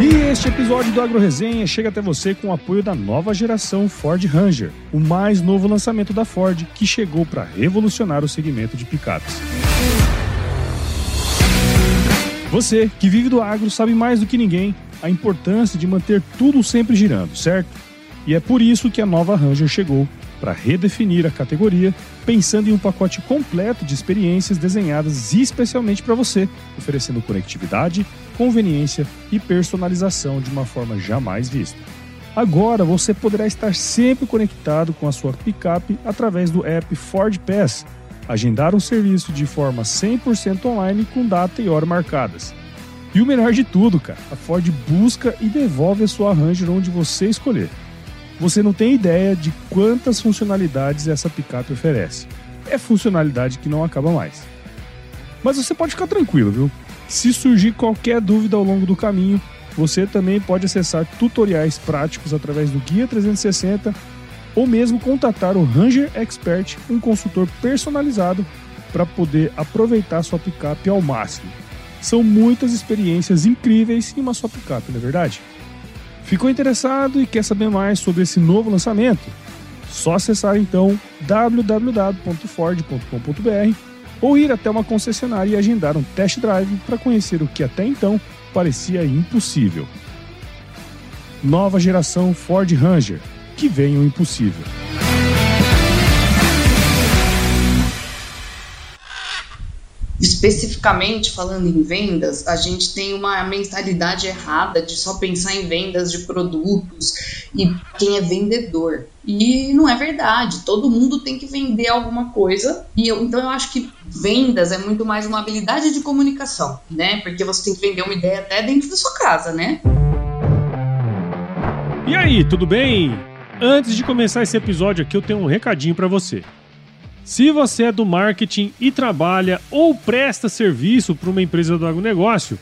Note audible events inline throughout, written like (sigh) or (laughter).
E este episódio do Agro Resenha chega até você com o apoio da nova geração Ford Ranger, o mais novo lançamento da Ford que chegou para revolucionar o segmento de picapes. Você que vive do agro sabe mais do que ninguém a importância de manter tudo sempre girando, certo? E é por isso que a nova Ranger chegou para redefinir a categoria, pensando em um pacote completo de experiências desenhadas especialmente para você, oferecendo conectividade, conveniência e personalização de uma forma jamais vista. Agora você poderá estar sempre conectado com a sua picape através do app Ford Pass, agendar um serviço de forma 100% online com data e hora marcadas. E o melhor de tudo, cara, a Ford busca e devolve a sua Ranger onde você escolher. Você não tem ideia de quantas funcionalidades essa picape oferece. É funcionalidade que não acaba mais. Mas você pode ficar tranquilo, viu? Se surgir qualquer dúvida ao longo do caminho, você também pode acessar tutoriais práticos através do Guia 360 ou mesmo contatar o Ranger Expert, um consultor personalizado para poder aproveitar sua picape ao máximo. São muitas experiências incríveis em uma só picape, não é verdade? Ficou interessado e quer saber mais sobre esse novo lançamento? Só acessar então www.ford.com.br ou ir até uma concessionária e agendar um test drive para conhecer o que até então parecia impossível. Nova geração Ford Ranger, que vem o impossível. Especificamente falando em vendas, a gente tem uma mentalidade errada de só pensar em vendas de produtos e quem é vendedor. E não é verdade. Todo mundo tem que vender alguma coisa. E eu, então eu acho que vendas é muito mais uma habilidade de comunicação, né? Porque você tem que vender uma ideia até dentro da sua casa, né? E aí, tudo bem? Antes de começar esse episódio aqui, eu tenho um recadinho para você. Se você é do marketing e trabalha ou presta serviço para uma empresa do agronegócio,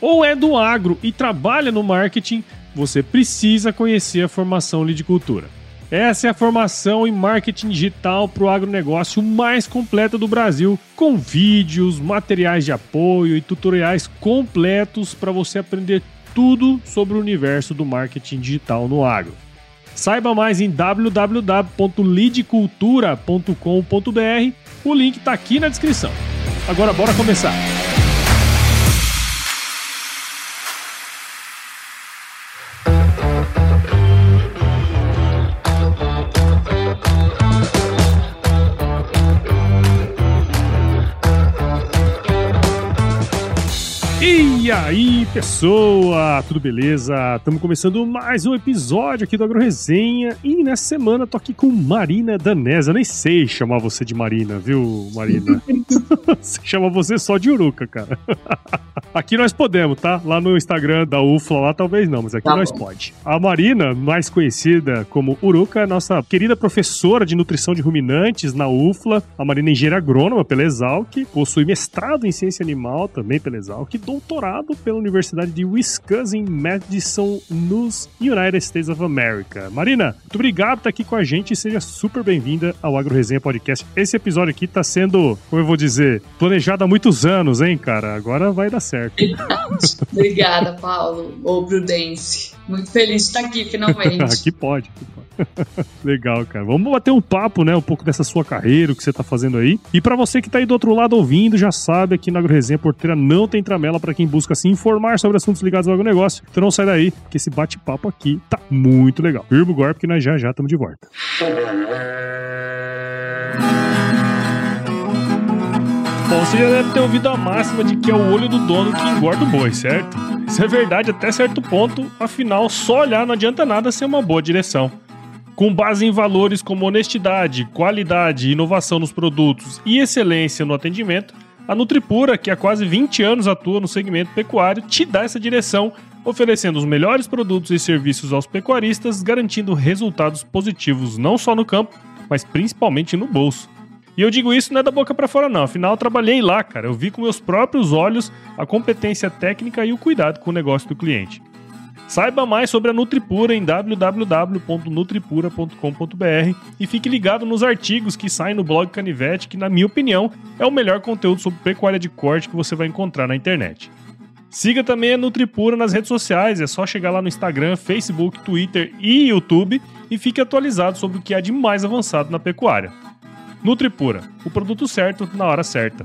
ou é do agro e trabalha no marketing, você precisa conhecer a formação Lidicultura. Essa é a formação em marketing digital para o agronegócio mais completa do Brasil, com vídeos, materiais de apoio e tutoriais completos para você aprender tudo sobre o universo do marketing digital no agro. Saiba mais em www.lidcultura.com.br. O link está aqui na descrição. Agora bora começar. E aí, pessoa, tudo beleza? Estamos começando mais um episódio aqui do Agro Resenha e nessa semana tô aqui com Marina Danesa. Nem sei chamar você de Marina, viu, Marina? (laughs) Chama você só de Uruca, cara. (laughs) aqui nós podemos, tá? Lá no Instagram da UFLA, lá talvez não, mas aqui tá nós pode. A Marina, mais conhecida como Uruca, é nossa querida professora de nutrição de ruminantes na UFLA. A Marina é engenheira agrônoma pela Exalc, possui mestrado em ciência animal também pela Exalc, doutorado pela Universidade de Wisconsin Madison nos United States of America. Marina, muito obrigado por estar aqui com a gente e seja super bem-vinda ao Agro Resenha Podcast. Esse episódio aqui está sendo, como eu vou dizer, planejado há muitos anos, hein, cara? Agora vai dar certo. (laughs) Obrigada, Paulo. Ou Prudence. Muito feliz de estar aqui, finalmente. (laughs) aqui pode, aqui pode. (laughs) Legal, cara. Vamos bater um papo, né? Um pouco dessa sua carreira, o que você tá fazendo aí. E para você que tá aí do outro lado ouvindo, já sabe, aqui na AgroResenha Porteira não tem tramela para quem busca se informar sobre assuntos ligados ao agronegócio. Então não sai daí, porque esse bate-papo aqui tá muito legal. Firma o golpe que nós já já estamos de volta. Bom, você já deve ter ouvido a máxima de que é o olho do dono que engorda o boi, certo? Isso é verdade até certo ponto, afinal, só olhar não adianta nada ser uma boa direção. Com base em valores como honestidade, qualidade, inovação nos produtos e excelência no atendimento, a Nutripura, que há quase 20 anos atua no segmento pecuário, te dá essa direção, oferecendo os melhores produtos e serviços aos pecuaristas, garantindo resultados positivos não só no campo, mas principalmente no bolso. E eu digo isso não é da boca para fora não, afinal eu trabalhei lá, cara. Eu vi com meus próprios olhos a competência técnica e o cuidado com o negócio do cliente. Saiba mais sobre a Nutripura em www.nutripura.com.br e fique ligado nos artigos que saem no blog Canivete, que na minha opinião é o melhor conteúdo sobre pecuária de corte que você vai encontrar na internet. Siga também a Nutripura nas redes sociais, é só chegar lá no Instagram, Facebook, Twitter e YouTube e fique atualizado sobre o que há de mais avançado na pecuária. Nutripura, o produto certo na hora certa.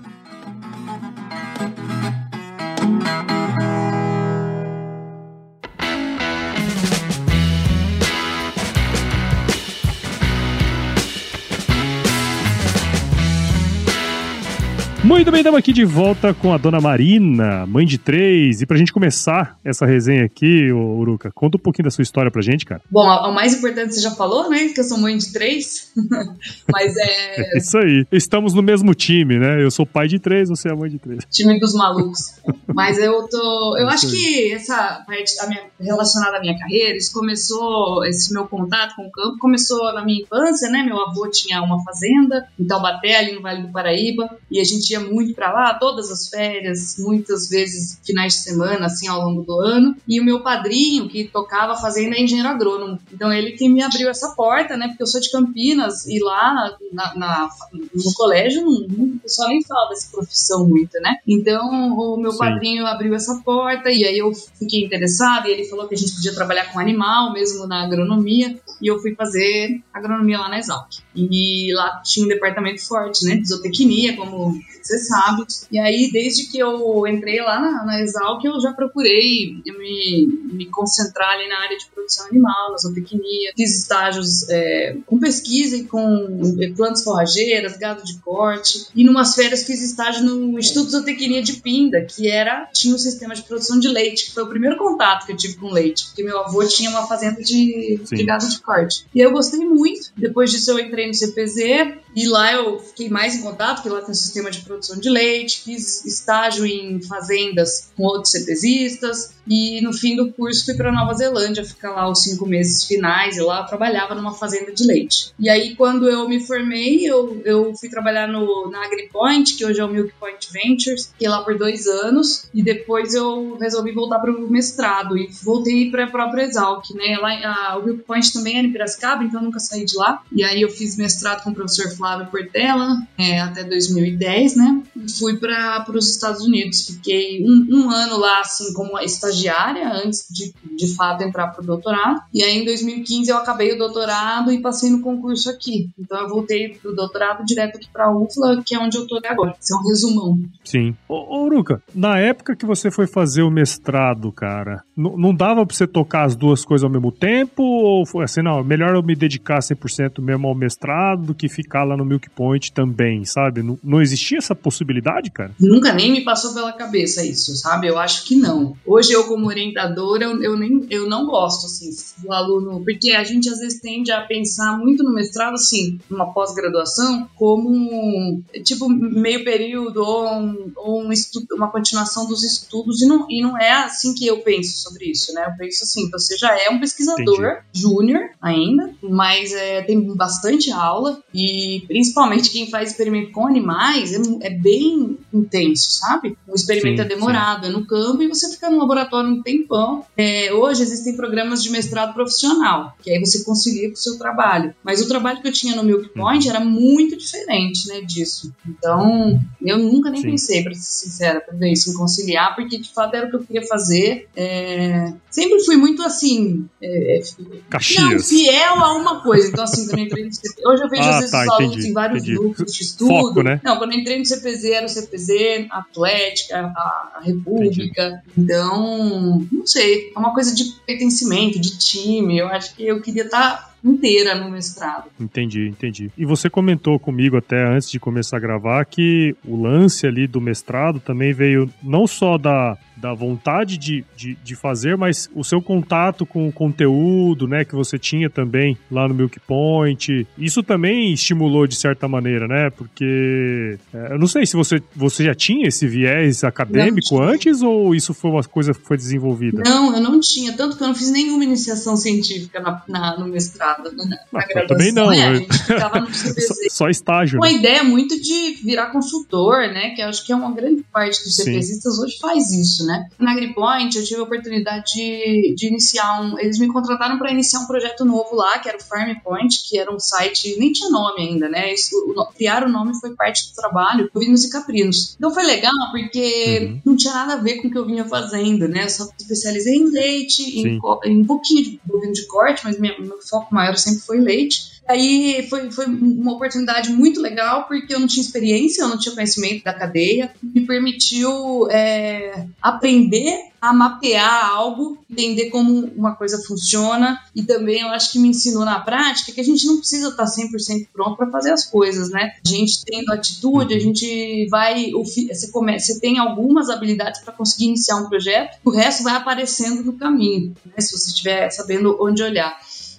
Muito bem, estamos aqui de volta com a dona Marina, mãe de três. E pra gente começar essa resenha aqui, Uruca, conta um pouquinho da sua história pra gente, cara. Bom, o mais importante você já falou, né? Que eu sou mãe de três. (laughs) Mas é. (laughs) É isso aí. Estamos no mesmo time, né? Eu sou pai de três, você é mãe de três. Time dos malucos. (laughs) Mas eu tô. Eu acho que essa parte a minha, relacionada à minha carreira, isso começou, esse meu contato com o campo começou na minha infância, né? Meu avô tinha uma fazenda em Taubaté, ali no Vale do Paraíba, e a gente ia muito para lá, todas as férias, muitas vezes finais de semana, assim, ao longo do ano. E o meu padrinho, que tocava fazenda, é engenheiro agrônomo. Então, ele que me abriu essa porta, né? Porque eu sou de Campinas e lá na, na no colégio, o pessoal nem fala dessa profissão muito, né? Então, o meu Sim. padrinho abriu essa porta e aí eu fiquei interessada e ele falou que a gente podia trabalhar com animal, mesmo na agronomia. E eu fui fazer agronomia lá na Exalc. E lá tinha um departamento forte, né? Zootecnia, como você sabe. E aí, desde que eu entrei lá na, na Exalc, eu já procurei me, me concentrar ali na área de produção animal, na zootecnia. Fiz estágios é, com pesquisa e com é, plantas forrageiras, gado de corte. E numas férias fiz estágio no Instituto de Zootecnia de Pinda, que era tinha um sistema de produção de leite, que foi o primeiro contato que eu tive com leite, porque meu avô tinha uma fazenda de, de gado de corte. E eu gostei muito. Depois disso eu entrei no CPZ e lá eu fiquei mais em contato, porque lá tem um sistema de produção de leite, fiz estágio em fazendas com outros CPZistas e no fim do curso fui para Nova Zelândia ficar lá os cinco meses finais e lá trabalhava numa fazenda de leite. E aí quando eu me formei, eu, eu fui trabalhar no, na AgriPoint, que hoje é o Milk Point Ventures, fiquei lá por dois anos e depois eu resolvi voltar para o mestrado e voltei para a própria Exalc, né? Lá, a, o Milk Point também era em Piracicaba, então eu nunca saí de lá. E aí eu fiz mestrado com o professor Flávio Portela é, até 2010, né? né? Fui para os Estados Unidos. Fiquei um, um, ano lá, assim, como estagiária, antes de, de fato entrar para o doutorado. E aí, em 2015, eu acabei o doutorado e passei no concurso aqui. Então, eu voltei do doutorado direto aqui para a UFLA, que é onde eu estou agora. Isso é um resumão. Sim. Ô, ô Ruka, na época que você foi fazer o mestrado, cara, não dava para você tocar as duas coisas ao mesmo tempo? Ou foi assim, não, melhor eu me dedicar 100% mesmo ao mestrado do que ficar lá no Milk Point também, sabe? Não, não existia essa possibilidade, cara? Nunca nem me passou pela cabeça isso, sabe? Eu acho que não. Hoje eu como orientadora, eu, eu nem eu não gosto assim do aluno, porque a gente às vezes tende a pensar muito no mestrado assim, numa pós-graduação, como tipo meio período ou, um, ou um estudo, uma continuação dos estudos e não, e não é assim que eu penso sobre isso, né? Eu penso assim, você já é um pesquisador júnior ainda, mas é, tem bastante aula e principalmente quem faz experimento com animais é, é bem intenso, sabe? O experimento sim, é demorado, sim. é no campo e você fica no laboratório um tempão. É, hoje existem programas de mestrado profissional, que aí você concilia com o seu trabalho. Mas o trabalho que eu tinha no Milk Point uhum. era muito diferente, né, disso. Então, eu nunca nem sim. pensei, para ser sincera, para ver isso, em conciliar, porque de fato era o que eu queria fazer. É... Sempre fui muito assim. É... Caxias. Não, fiel a uma coisa. Então, assim, também entrei no Hoje eu vejo ah, às vezes tá, os alunos entendi, em vários entendi. grupos de estudo. Foco, né? Não, quando eu entrei no CPZ, era o CPZ, a Atlética, a, a República. Entendi. Então, não sei, é uma coisa de pertencimento, de time. Eu acho que eu queria estar tá inteira no mestrado. Entendi, entendi. E você comentou comigo até antes de começar a gravar que o lance ali do mestrado também veio não só da, da vontade de, de, de, fazer, mas o seu contato com o conteúdo, né, que você tinha também lá no Milk Point. Isso também estimulou de certa maneira, né? Porque é, eu não sei se você, você já tinha esse viés acadêmico antes ou isso foi uma coisa que foi desenvolvida? Não, eu não tinha, tanto que eu não fiz nenhuma iniciação científica na, na no mestrado, na, na ah, Também não. É, a gente ficava no (laughs) só, só estágio. Uma né? ideia muito de virar consultor, né? Que eu acho que é uma grande parte dos CPZistas hoje faz isso, né? Na AgriPoint eu tive a oportunidade de, de iniciar um. Eles me contrataram para iniciar um projeto novo lá, que era o Farm Point, que era um site, nem tinha nome ainda, né? Isso, o, criar o nome foi parte do trabalho, Ovinos e Caprinos. Então foi legal porque uhum. não tinha nada a ver com o que eu vinha fazendo, né? Eu só especializei em leite, em, em, um pouquinho de bovino de corte, mas minha, meu foco maior sempre foi leite. Aí foi, foi uma oportunidade muito legal, porque eu não tinha experiência, eu não tinha conhecimento da cadeia, me permitiu é, aprender a mapear algo, entender como uma coisa funciona e também eu acho que me ensinou na prática que a gente não precisa estar 100% pronto para fazer as coisas, né? A gente tendo atitude, a gente vai, você, começa, você tem algumas habilidades para conseguir iniciar um projeto, o resto vai aparecendo no caminho, né? Se você estiver sabendo onde olhar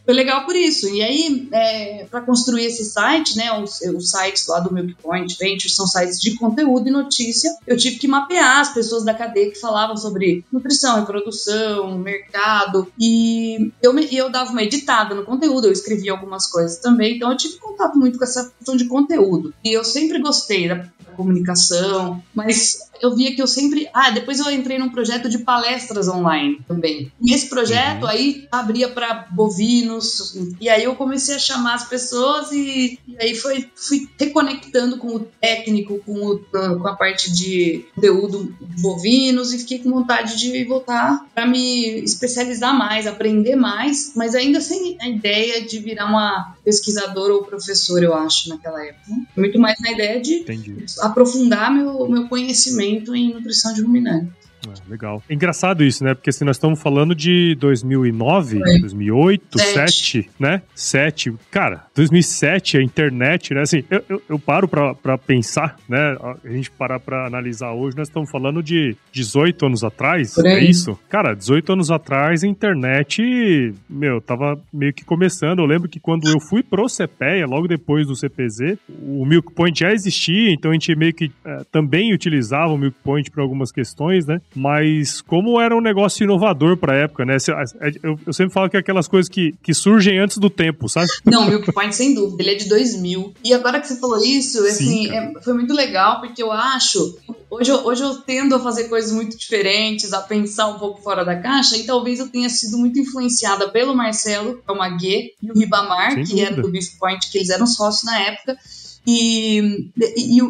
foi legal por isso. E aí, é, para construir esse site, né, os, os, sites lá do Milk Point Ventures são sites de conteúdo e notícia. Eu tive que mapear as pessoas da cadeia que falavam sobre nutrição, reprodução, mercado. E eu, eu dava uma editada no conteúdo, eu escrevia algumas coisas também. Então, eu tive contato muito com essa questão de conteúdo. E eu sempre gostei da comunicação, mas eu via que eu sempre. Ah, depois eu entrei num projeto de palestras online também. E esse projeto uhum. aí abria para bovinos, e aí eu comecei a chamar as pessoas e, e aí foi, fui reconectando com o técnico, com, o, com a parte de conteúdo de bovinos e fiquei com vontade de voltar para me especializar mais, aprender mais, mas ainda sem a ideia de virar uma pesquisadora ou professora, eu acho, naquela época. Muito mais na ideia de Entendi. Aprofundar meu, meu conhecimento em nutrição de ruminantes. Legal. É engraçado isso, né? Porque assim, nós estamos falando de 2009, é. 2008, 7, né? 7. Cara, 2007, a internet, né? Assim, eu, eu, eu paro pra, pra pensar, né? A gente parar pra analisar hoje, nós estamos falando de 18 anos atrás, é isso? Cara, 18 anos atrás, a internet, meu, tava meio que começando. Eu lembro que quando eu fui pro CPEA, logo depois do CPZ, o Milk Point já existia, então a gente meio que é, também utilizava o Milk Point para algumas questões, né? Mas como era um negócio inovador pra época, né? Eu, eu sempre falo que é aquelas coisas que, que surgem antes do tempo, sabe? Não, Milk Point, sem dúvida, ele é de 2000. E agora que você falou isso, Sim, assim, é, foi muito legal, porque eu acho. Hoje eu, hoje eu tendo a fazer coisas muito diferentes, a pensar um pouco fora da caixa, e talvez eu tenha sido muito influenciada pelo Marcelo, que é o Maguê, e o Ribamar, Sem que dúvida. era do Beef Point, que eles eram sócios na época. E, e, e o,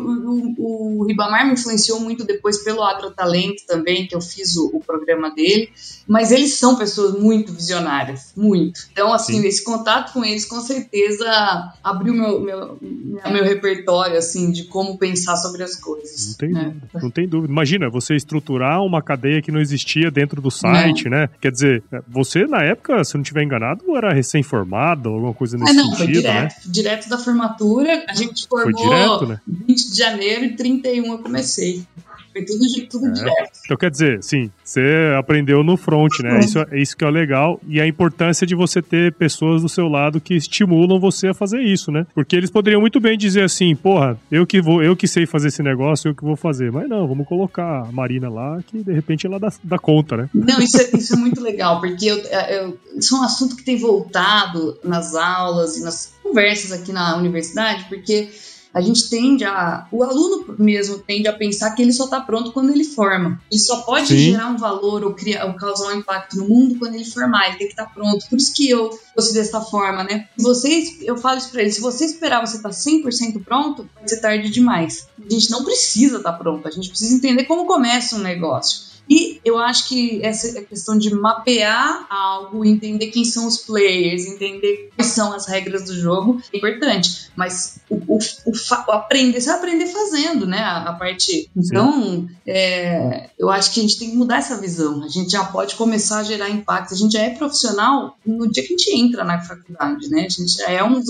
o, o, Ribamar me influenciou muito depois pelo Agrotalento também, que eu fiz o, o, programa dele. Mas eles são pessoas muito visionárias, muito. Então, assim, Sim. esse contato com eles com certeza abriu meu, meu, meu repertório, assim, de como pensar sobre as coisas. Não tem, né? dúvida, não tem dúvida. Imagina, você estruturar uma cadeia que não existia dentro do site, não. né? Quer dizer, você, na época, se não estiver enganado, era recém-formado, alguma coisa nesse ah, não, sentido, foi direto, né? direto da formatura. A gente formou Foi direto, né? 20 de janeiro e 31 eu comecei. Foi tudo, tudo é. direto. Então quer dizer, sim, você aprendeu no front, né? Isso, é isso que é legal. E a importância de você ter pessoas do seu lado que estimulam você a fazer isso, né? Porque eles poderiam muito bem dizer assim, porra, eu que vou, eu que sei fazer esse negócio, eu que vou fazer. Mas não, vamos colocar a Marina lá, que de repente ela dá, dá conta, né? Não, isso é, isso é muito legal, porque eu, eu, isso é um assunto que tem voltado nas aulas e nas conversas aqui na universidade, porque a gente tende a. O aluno mesmo tende a pensar que ele só está pronto quando ele forma. Ele só pode Sim. gerar um valor ou, criar, ou causar um impacto no mundo quando ele formar. Ele tem que estar tá pronto. Por isso que eu fosse dessa forma, né? Vocês, eu falo isso para ele: se você esperar você estar tá 100% pronto, vai ser tarde demais. A gente não precisa estar tá pronto. A gente precisa entender como começa um negócio. E eu acho que essa questão de mapear algo, entender quem são os players, entender quais são as regras do jogo é importante. Mas o, o, o, o aprender, você vai aprender fazendo, né? A, a parte. Então, é, eu acho que a gente tem que mudar essa visão. A gente já pode começar a gerar impacto. A gente já é profissional no dia que a gente entra na faculdade, né? A gente já é um,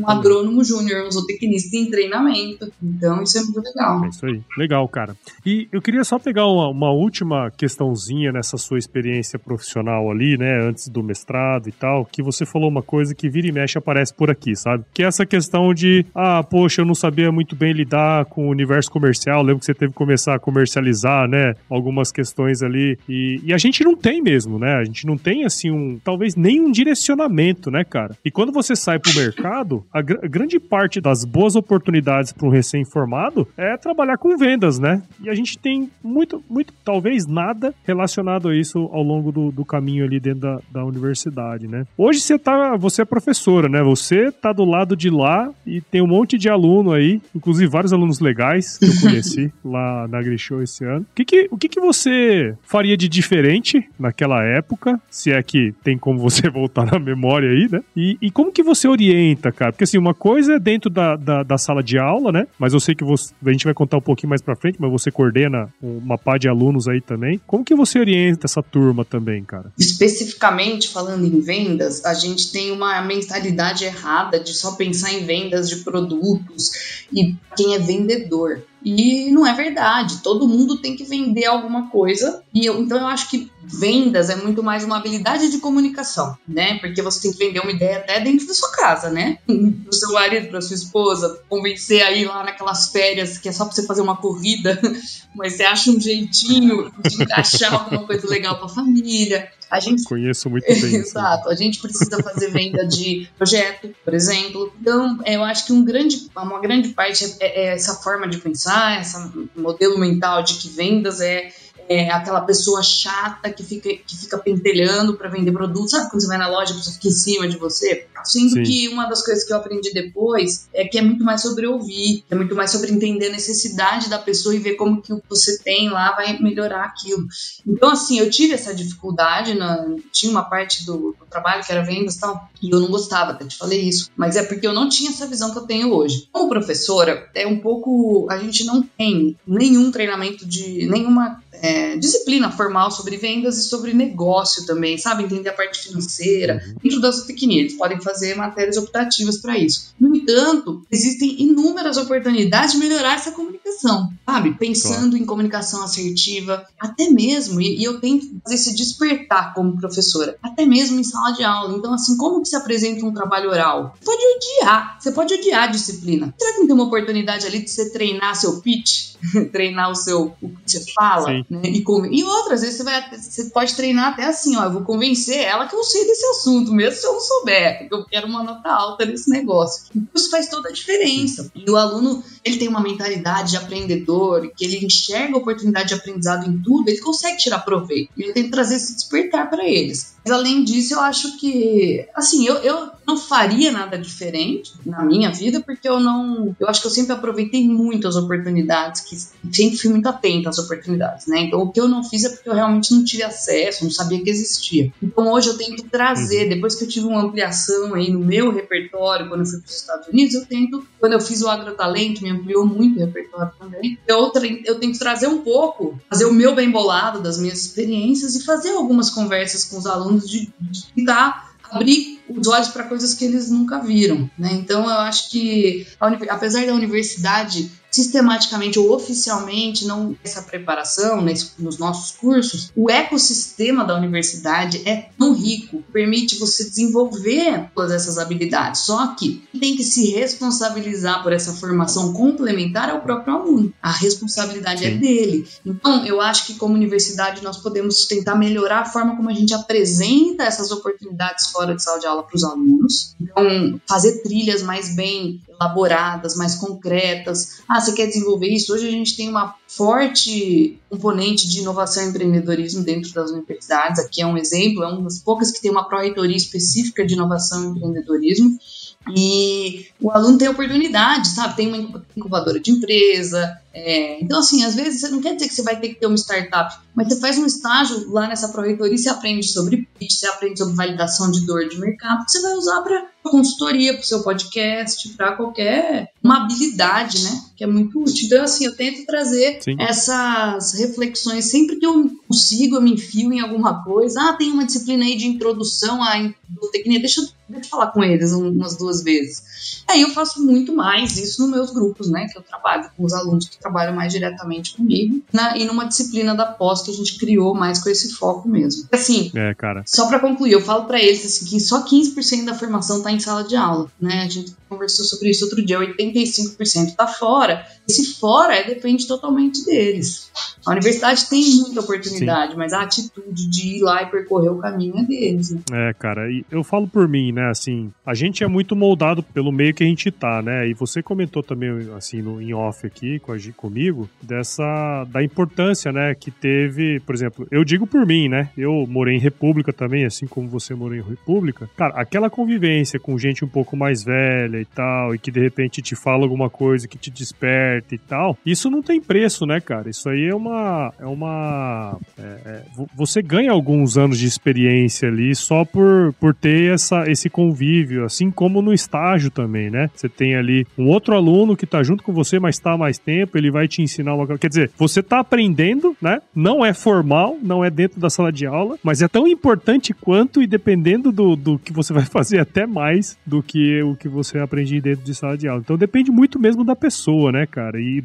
um agrônomo júnior, um zootecnista em treinamento. Então, isso é muito legal. É isso aí. Legal, cara. E eu queria só pegar uma, uma última última questãozinha nessa sua experiência profissional ali, né, antes do mestrado e tal, que você falou uma coisa que vira e mexe aparece por aqui, sabe? Que é essa questão de, ah, poxa, eu não sabia muito bem lidar com o universo comercial. Lembro que você teve que começar a comercializar, né? Algumas questões ali. E, e a gente não tem mesmo, né? A gente não tem, assim, um. Talvez nem um direcionamento, né, cara? E quando você sai pro mercado, a, gr grande parte das boas oportunidades para um recém-formado é trabalhar com vendas, né? E a gente tem muito, muito, talvez nada relacionado a isso ao longo do, do caminho ali dentro da, da universidade, né? Hoje você tá, você é professora, né? Você tá do lado de lá e tem um monte de aluno aí, inclusive vários alunos legais que eu (laughs) conheci lá na AgriShow esse ano. O que que, o que que você faria de diferente naquela época, se é que tem como você (laughs) voltar na memória aí, né? E, e como que você orienta, cara? Porque assim, uma coisa é dentro da, da, da, sala de aula, né? Mas eu sei que você, a gente vai contar um pouquinho mais pra frente, mas você coordena uma pá de alunos aí também. Como que você orienta essa turma também, cara? Especificamente falando em vendas, a gente tem uma mentalidade errada de só pensar em vendas de produtos e quem é vendedor. E não é verdade. Todo mundo tem que vender alguma coisa. E eu, então eu acho que vendas é muito mais uma habilidade de comunicação, né? Porque você tem que vender uma ideia até dentro da sua casa, né? Pro seu marido, pra sua esposa, convencer aí lá naquelas férias que é só pra você fazer uma corrida, (laughs) mas você acha um jeitinho de encaixar alguma coisa legal pra família. A gente conheço muito bem. (laughs) Exato. A gente precisa fazer venda de projeto, por exemplo. Então, eu acho que um grande, uma grande parte é, é essa forma de pensar, esse modelo mental de que vendas é é aquela pessoa chata que fica, que fica pentelhando para vender produtos. Sabe quando você vai na loja, a pessoa fica em cima de você? Sendo Sim. que uma das coisas que eu aprendi depois é que é muito mais sobre ouvir, é muito mais sobre entender a necessidade da pessoa e ver como que o que você tem lá vai melhorar aquilo. Então, assim, eu tive essa dificuldade, na, tinha uma parte do, do trabalho que era vendas e tal, e eu não gostava, até te falei isso, mas é porque eu não tinha essa visão que eu tenho hoje. Como professora, é um pouco. A gente não tem nenhum treinamento de. nenhuma é, disciplina formal sobre vendas e sobre negócio também, sabe? Entender a parte financeira. Uhum. Dentro das eles podem fazer matérias optativas para isso. No entanto, existem inúmeras oportunidades de melhorar essa comunicação, sabe? Pensando claro. em comunicação assertiva, até mesmo, e, e eu tento fazer esse despertar como professora, até mesmo em sala de aula. Então, assim, como que se apresenta um trabalho oral? Você pode odiar, você pode odiar a disciplina. Será que não tem uma oportunidade ali de você treinar seu pitch? (laughs) treinar o seu o que você fala, né? E, e outras vezes você vai você pode treinar até assim, ó, eu vou convencer ela que eu sei desse assunto, mesmo se eu não souber, porque eu quero uma nota alta nesse negócio. Isso faz toda a diferença. E o aluno, ele tem uma mentalidade de aprendedor, que ele enxerga a oportunidade de aprendizado em tudo, ele consegue tirar proveito. E eu tento trazer esse despertar para eles. Mas além disso, eu acho que, assim, eu, eu não faria nada diferente na minha vida, porque eu não. Eu acho que eu sempre aproveitei muito as oportunidades, que sempre fui muito atenta às oportunidades, né? Então, o que eu não fiz é porque eu realmente não tive acesso, não sabia que existia. Então, hoje eu tento trazer, uhum. depois que eu tive uma ampliação aí no meu repertório, quando eu fui para os Estados Unidos, eu tento, quando eu fiz o agrotalento, me ampliou muito o repertório também. Eu, eu tento trazer um pouco, fazer o meu bem bolado das minhas experiências e fazer algumas conversas com os alunos de, de tentar abrir os olhos para coisas que eles nunca viram, né? Então eu acho que apesar da universidade sistematicamente ou oficialmente não essa preparação nesse, nos nossos cursos, o ecossistema da universidade é tão rico, permite você desenvolver todas essas habilidades. Só que tem que se responsabilizar por essa formação complementar ao próprio aluno. A responsabilidade é Sim. é dele. Então, eu acho que como universidade nós podemos tentar melhorar a forma como a gente apresenta essas oportunidades fora de sala de aula para os alunos. Então, fazer trilhas mais bem elaboradas, mais concretas. Ah, você quer desenvolver isso? Hoje a gente tem uma forte componente de inovação e empreendedorismo dentro das universidades. Aqui é um exemplo, é uma das poucas que tem uma pró-reitoria específica de inovação e empreendedorismo. E o aluno tem oportunidade, sabe? Tem uma incubadora de empresa. É... então, assim, às vezes você não quer dizer que você vai ter que ter uma startup, mas você faz um estágio lá nessa proreitoria e você aprende sobre pitch, você aprende sobre validação de dor de mercado, que você vai usar para consultoria, para o seu podcast, para qualquer uma habilidade, né? Que é muito útil. Então, assim, eu tento trazer Sim. essas reflexões sempre que eu consigo, eu me enfio em alguma coisa. Ah, tem uma disciplina aí de introdução à tecnia, deixa eu eu falar com eles umas duas vezes. Aí eu faço muito mais isso nos meus grupos, né? Que eu trabalho com os alunos que trabalham mais diretamente comigo, na, e numa disciplina da pós que a gente criou mais com esse foco mesmo. Assim, é, cara. só para concluir, eu falo para eles assim, que só 15% da formação tá em sala de aula, né? A gente conversou sobre isso outro dia, 85% tá fora. Esse fora é, depende totalmente deles. A universidade tem muita oportunidade, Sim. mas a atitude de ir lá e percorrer o caminho é deles. Né? É, cara, e eu falo por mim, né? Assim, a gente é muito moldado pelo meio que a gente tá, né? E você comentou também, assim, no, em off aqui com a, comigo, dessa da importância, né, que teve, por exemplo, eu digo por mim, né? Eu morei em República também, assim como você morou em República. Cara, aquela convivência com gente um pouco mais velha e tal, e que de repente te fala alguma coisa que te desperta e tal, isso não tem preço, né, cara? Isso aí é uma. É uma. É, é, você ganha alguns anos de experiência ali só por, por ter essa, esse convívio, assim como no estágio também, né? Você tem ali um outro aluno que tá junto com você, mas tá há mais tempo, ele vai te ensinar uma coisa. Quer dizer, você tá aprendendo, né? Não é formal, não é dentro da sala de aula, mas é tão importante quanto e dependendo do, do que você vai (laughs) fazer, até mais do que o que você aprende dentro de sala de aula. Então depende muito mesmo da pessoa, né, cara? E,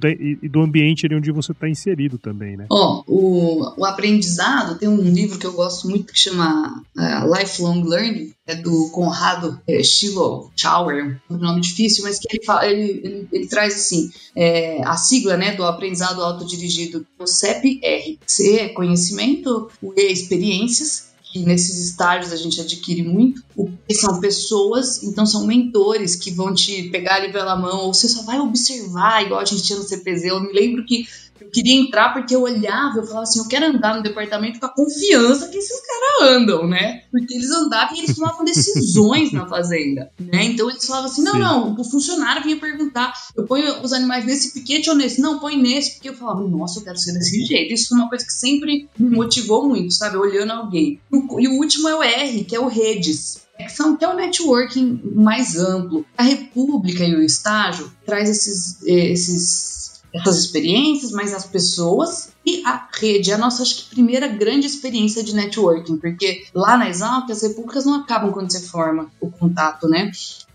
do ambiente ali onde você tá inserido também, né? Ó, oh, o, o aprendizado, tem um livro que eu gosto muito que chama uh, Lifelong Learning, é do Conrado é, Shiloh Chauer, um nome difícil, mas que ele, fala, ele, ele, ele traz assim, é, a sigla né, do aprendizado autodirigido, o CEP-R. C é conhecimento, o E é experiências, que nesses estágios a gente adquire muito, P são pessoas, então são mentores que vão te pegar ali pela mão, ou você só vai observar, igual a gente tinha no CPZ. Eu me lembro que eu queria entrar porque eu olhava, eu falava assim, eu quero andar no departamento com a confiança que esses caras andam, né? Porque eles andavam e eles tomavam decisões na fazenda, né? Então eles falavam assim, não, Sim. não, o funcionário vinha perguntar, eu ponho os animais nesse piquete ou nesse? Não, põe nesse, porque eu falava, nossa, eu quero ser desse jeito. Isso foi uma coisa que sempre me motivou muito, sabe? Olhando alguém. E o último é o R, que é o redes que são que é o networking mais amplo. A República e o estágio traz esses, esses essas experiências, mas as pessoas e a rede. É a nossa, acho que, primeira grande experiência de networking, porque lá na Exalc as repúblicas não acabam quando você forma o contato, né?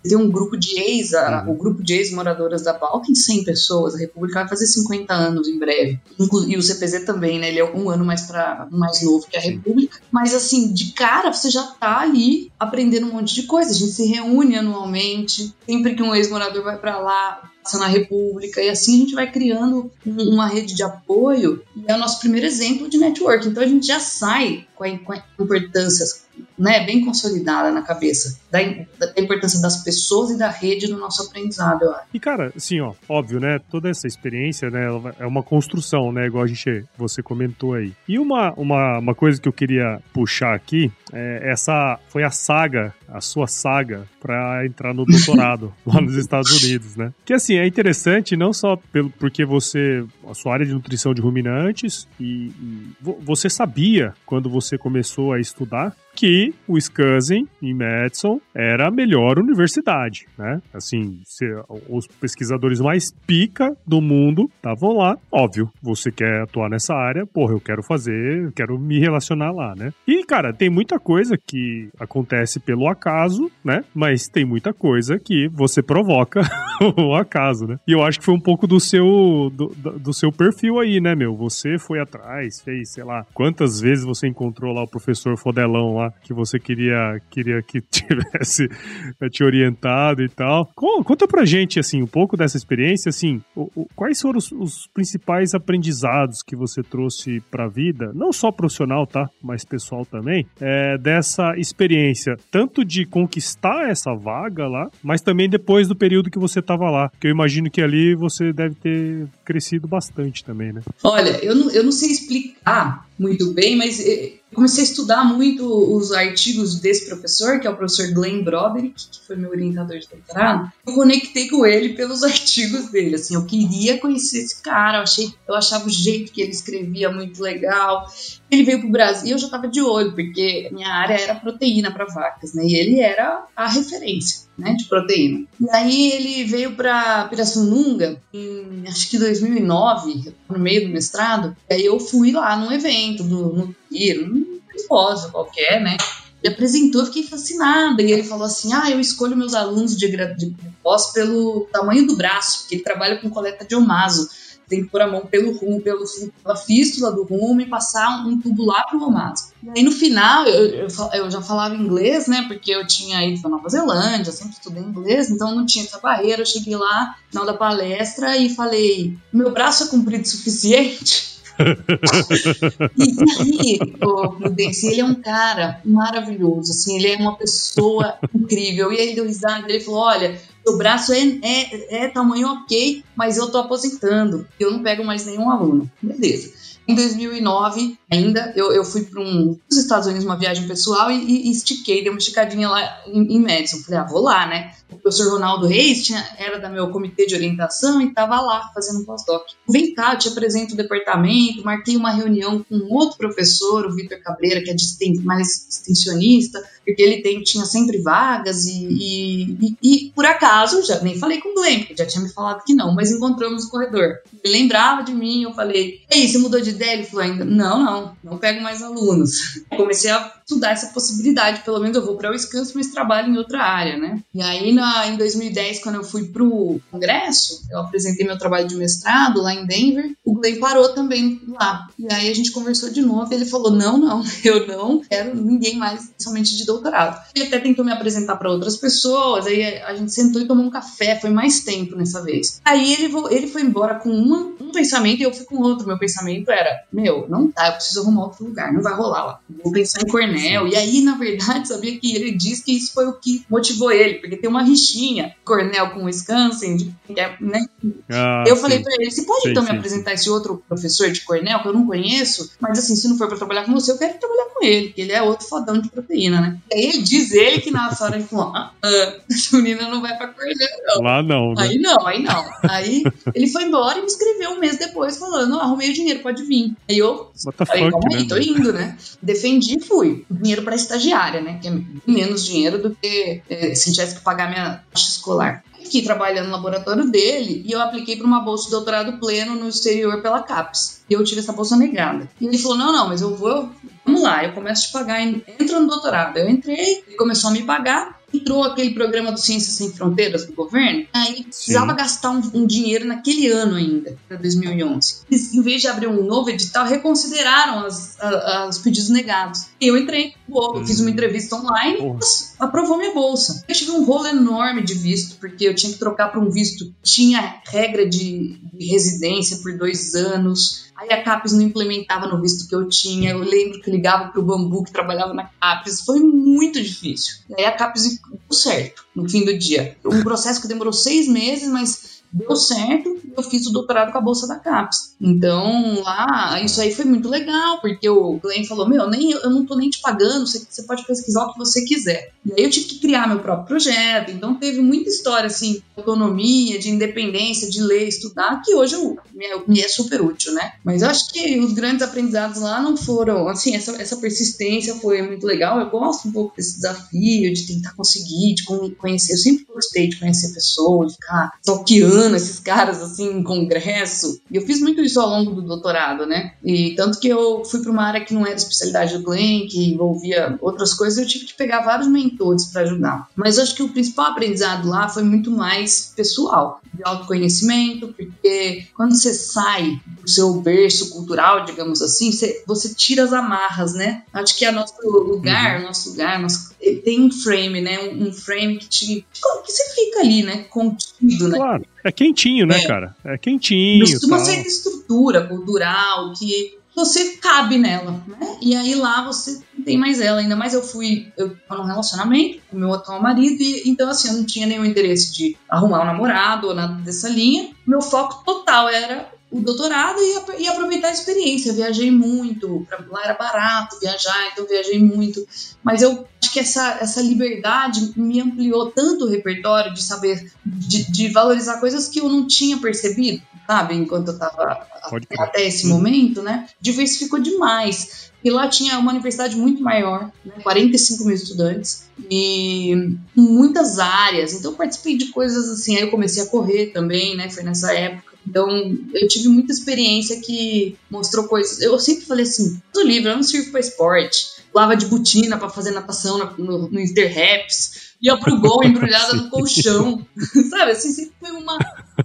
Tem um grupo de ex, a, uhum. o grupo de ex-moradoras da BAL tem 100 pessoas, a República vai fazer 50 anos em breve. E o CPZ também, né? Ele é um ano mais, pra, mais novo que a República. Mas, assim, de cara, você já tá ali aprendendo um monte de coisa. A gente se reúne anualmente. Sempre que um ex-morador vai para lá, na República. E assim a gente vai criando uma rede de apoio. E é o nosso primeiro exemplo de network. Então a gente já sai com a, com a importância né, bem consolidada na cabeça da, da, importância das pessoas e da rede no nosso aprendizado, eu acho. E cara, assim, ó, óbvio, né, toda essa experiência, né, é uma construção, né, igual a gente, você comentou aí. E uma, uma, uma coisa que eu queria puxar aqui, é, essa foi a saga, a sua saga para entrar no (laughs) doutorado lá nos Estados Unidos, né? Que assim, é interessante não só pelo porque você a sua área de nutrição de ruminantes e, e você sabia quando você começou a estudar que o Wisconsin, em Madison, era a melhor universidade, né? Assim, se, os pesquisadores mais pica do mundo estavam lá. Óbvio, você quer atuar nessa área, porra, eu quero fazer, quero me relacionar lá, né? E, cara, tem muita coisa que acontece pelo acaso, né? Mas tem muita coisa que você provoca (laughs) o acaso, né? E eu acho que foi um pouco do seu, do, do seu perfil aí, né, meu? Você foi atrás, fez, sei lá, quantas vezes você encontrou lá o professor Fodelão lá que você queria, queria que (laughs) tivesse eh, te orientado e tal. Conta pra gente, assim, um pouco dessa experiência, assim, o, o, quais foram os, os, principais aprendizados que você trouxe pra vida, não só profissional, tá, mas pessoal também, é, dessa experiência, tanto de conquistar essa vaga lá, mas também depois do período que você tava lá, que eu imagino que ali você deve ter crescido bastante também, né? Olha, eu não, eu não sei explicar muito bem, mas eh, comecei a estudar muito os artigos desse professor, que é o professor Glenn Broderick, que foi meu orientador de doutorado. Eu conectei com ele pelos (laughs) artigos dele, assim, eu queria conhecer esse cara, eu, achei, eu achava o jeito que ele escrevia muito legal. Ele veio para o Brasil e eu já estava de olho, porque minha área era proteína para vacas, né? E ele era a referência, né, de proteína. E aí ele veio para Pirassununga em acho que 2009, no meio do mestrado. E aí eu fui lá num evento do, no Tiro, um simpósio qualquer, né? Ele apresentou, eu fiquei fascinada. E ele falou assim: ah, eu escolho meus alunos de, de pós pelo tamanho do braço, porque ele trabalha com coleta de omaso tem que pôr a mão pelo rumo, pelo, pela fístula do rumo e passar um, tubo lá pro romazo. E aí no final, eu, eu, eu, já falava inglês, né? Porque eu tinha ido pra Nova Zelândia, sempre estudei inglês, então não tinha essa barreira. Eu cheguei lá no final da palestra e falei: meu braço é comprido o suficiente? (laughs) e, aí, o Prudence, ele é um cara maravilhoso, assim, ele é uma pessoa incrível. E aí ele deu risada, ele falou: olha, seu braço é, é, é tamanho ok, mas eu tô aposentando. Eu não pego mais nenhum aluno. Beleza. Em 2009, ainda, eu, eu fui para os Estados Unidos, uma viagem pessoal, e, e, estiquei, dei uma esticadinha lá em, em Madison. Falei, ah, vou lá, né? O professor Ronaldo Reis tinha, era da meu comitê de orientação e estava lá fazendo um pós-doc. Vem cá, eu te apresento o departamento, marquei uma reunião com outro professor, o Vitor Cabreira, que é mais extensionista, porque ele tem, tinha sempre vagas e, e, e, e, por acaso, já nem falei com o Glenn, porque já tinha me falado que não, mas encontramos no corredor. Ele lembrava de mim, eu falei, ei, você mudou de ideia? Ele falou ainda, não, não, não pego mais alunos. Comecei a estudar essa possibilidade, pelo menos eu vou para o Wisconsin, mas trabalho em outra área, né? E aí, na, em 2010, quando eu fui pro congresso, eu apresentei meu trabalho de mestrado lá em Denver, o Glenn parou também lá. E aí a gente conversou de novo e ele falou, não, não, (laughs) eu não quero ninguém mais, somente de doutorado. Ele até tentou me apresentar para outras pessoas, aí a gente sentou e tomou um café, foi mais tempo nessa vez. Aí ele, ele foi embora com uma, um pensamento e eu fui com outro. Meu pensamento era, meu, não tá, eu preciso arrumar outro lugar, não vai rolar lá. Vou pensar em Cornell. E aí, na verdade, (laughs) sabia que ele disse que isso foi o que motivou ele, porque tem uma rixinha, Cornell com Wisconsin, é, né? Ah, eu sim. falei para ele, você pode sim, então sim. me apresentar esse outro professor de Cornell que eu não conheço, mas assim, se não for para trabalhar com você, eu quero trabalhar com ele, porque ele é outro fodão de proteína, né? E aí diz ele que na (laughs) hora ele falou: ah, ah, (laughs) essa menina não vai pra Cornell, não. Lá não. Né? Aí não, aí não. Aí ele foi embora e me escreveu um mês depois falando: oh, arrumei o dinheiro, pode vir. Aí eu falei, calma aí, né? tô indo, né? Defendi e fui. Dinheiro pra estagiária, né? Que é menos dinheiro do que é, se tivesse que pagar minha taxa escolar fiquei trabalhando no laboratório dele e eu apliquei para uma bolsa de doutorado pleno no exterior pela CAPES. E eu tive essa bolsa negada. E ele falou: não, não, mas eu vou. Vamos lá, eu começo a te pagar, entra no doutorado. Eu entrei, ele começou a me pagar, entrou aquele programa do Ciências Sem Fronteiras do governo, aí precisava Sim. gastar um, um, dinheiro naquele ano ainda, para 2011. Eles, em vez de abrir um novo edital, reconsideraram as, a, os pedidos negados. Eu entrei, eu fiz uma entrevista online, aprovou minha bolsa. Eu tive um rolo enorme de visto, porque eu tinha que trocar para um visto, tinha regra de, de residência por dois anos Aí a CAPES não implementava no visto que eu tinha. Eu lembro que ligava para o Bambu que trabalhava na CAPES. Foi muito difícil. Aí a CAPES deu certo no fim do dia. Um processo que demorou seis meses, mas deu certo, eu fiz o doutorado com a bolsa da CAPES. Então, lá, isso aí foi muito legal, porque o Glenn falou: Meu, nem, eu não tô nem te pagando, você, você pode pesquisar o que você quiser. E aí eu tive que criar meu próprio projeto, então teve muita história, assim, de autonomia, de independência, de ler, estudar, que hoje eu, me, é super útil, né? Mas eu acho que os grandes aprendizados lá não foram, assim, essa, essa persistência foi muito legal. Eu gosto um pouco desse desafio, de tentar conseguir, de conhecer. Eu sempre gostei de conhecer pessoas, de ficar stalkeando esses caras assim em congresso. E eu fiz muito isso ao longo do doutorado, né? E tanto que eu fui para uma área que não era especialidade do Glenn, que envolvia outras coisas, eu tive que pegar vários mentores para ajudar. Mas eu acho que o principal aprendizado lá foi muito mais pessoal, de autoconhecimento, porque quando você sai do seu berço cultural, digamos assim, você, você tira as amarras, né? Acho que é nosso lugar, uhum. nosso lugar, nosso, tem um frame, né? Um, um frame que te que você fica ali, né? Contido, né? Claro. É quentinho, né, é. cara? É quentinho. Costuma ser estrutura cultural que você cabe nela, né? E aí lá você não tem mais ela. Ainda mais eu fui, eu tava num relacionamento com meu atual marido, e então assim, eu não tinha nenhum interesse de arrumar um namorado ou nada dessa linha. Meu foco total era o doutorado e, e, aproveitar a experiência. Viajei muito, lá era barato viajar, então viajei muito. Mas eu acho que essa, essa liberdade me ampliou tanto o repertório de saber, de, de valorizar coisas que eu não tinha percebido, sabe, enquanto eu estava até esse momento, né? Diversificou demais. E lá tinha uma universidade muito maior, né, 45 mil estudantes, e muitas áreas. Então eu participei de coisas assim. Aí eu comecei a correr também, né? Foi nessa época. Então, eu tive muita experiência que mostrou coisas. Eu sempre falei assim: o livro, eu não sirvo para esporte. pulava de botina para fazer natação no, no Interraps, ia pro gol embrulhada no (laughs) colchão, (laughs) sabe? Assim, sempre foi uma,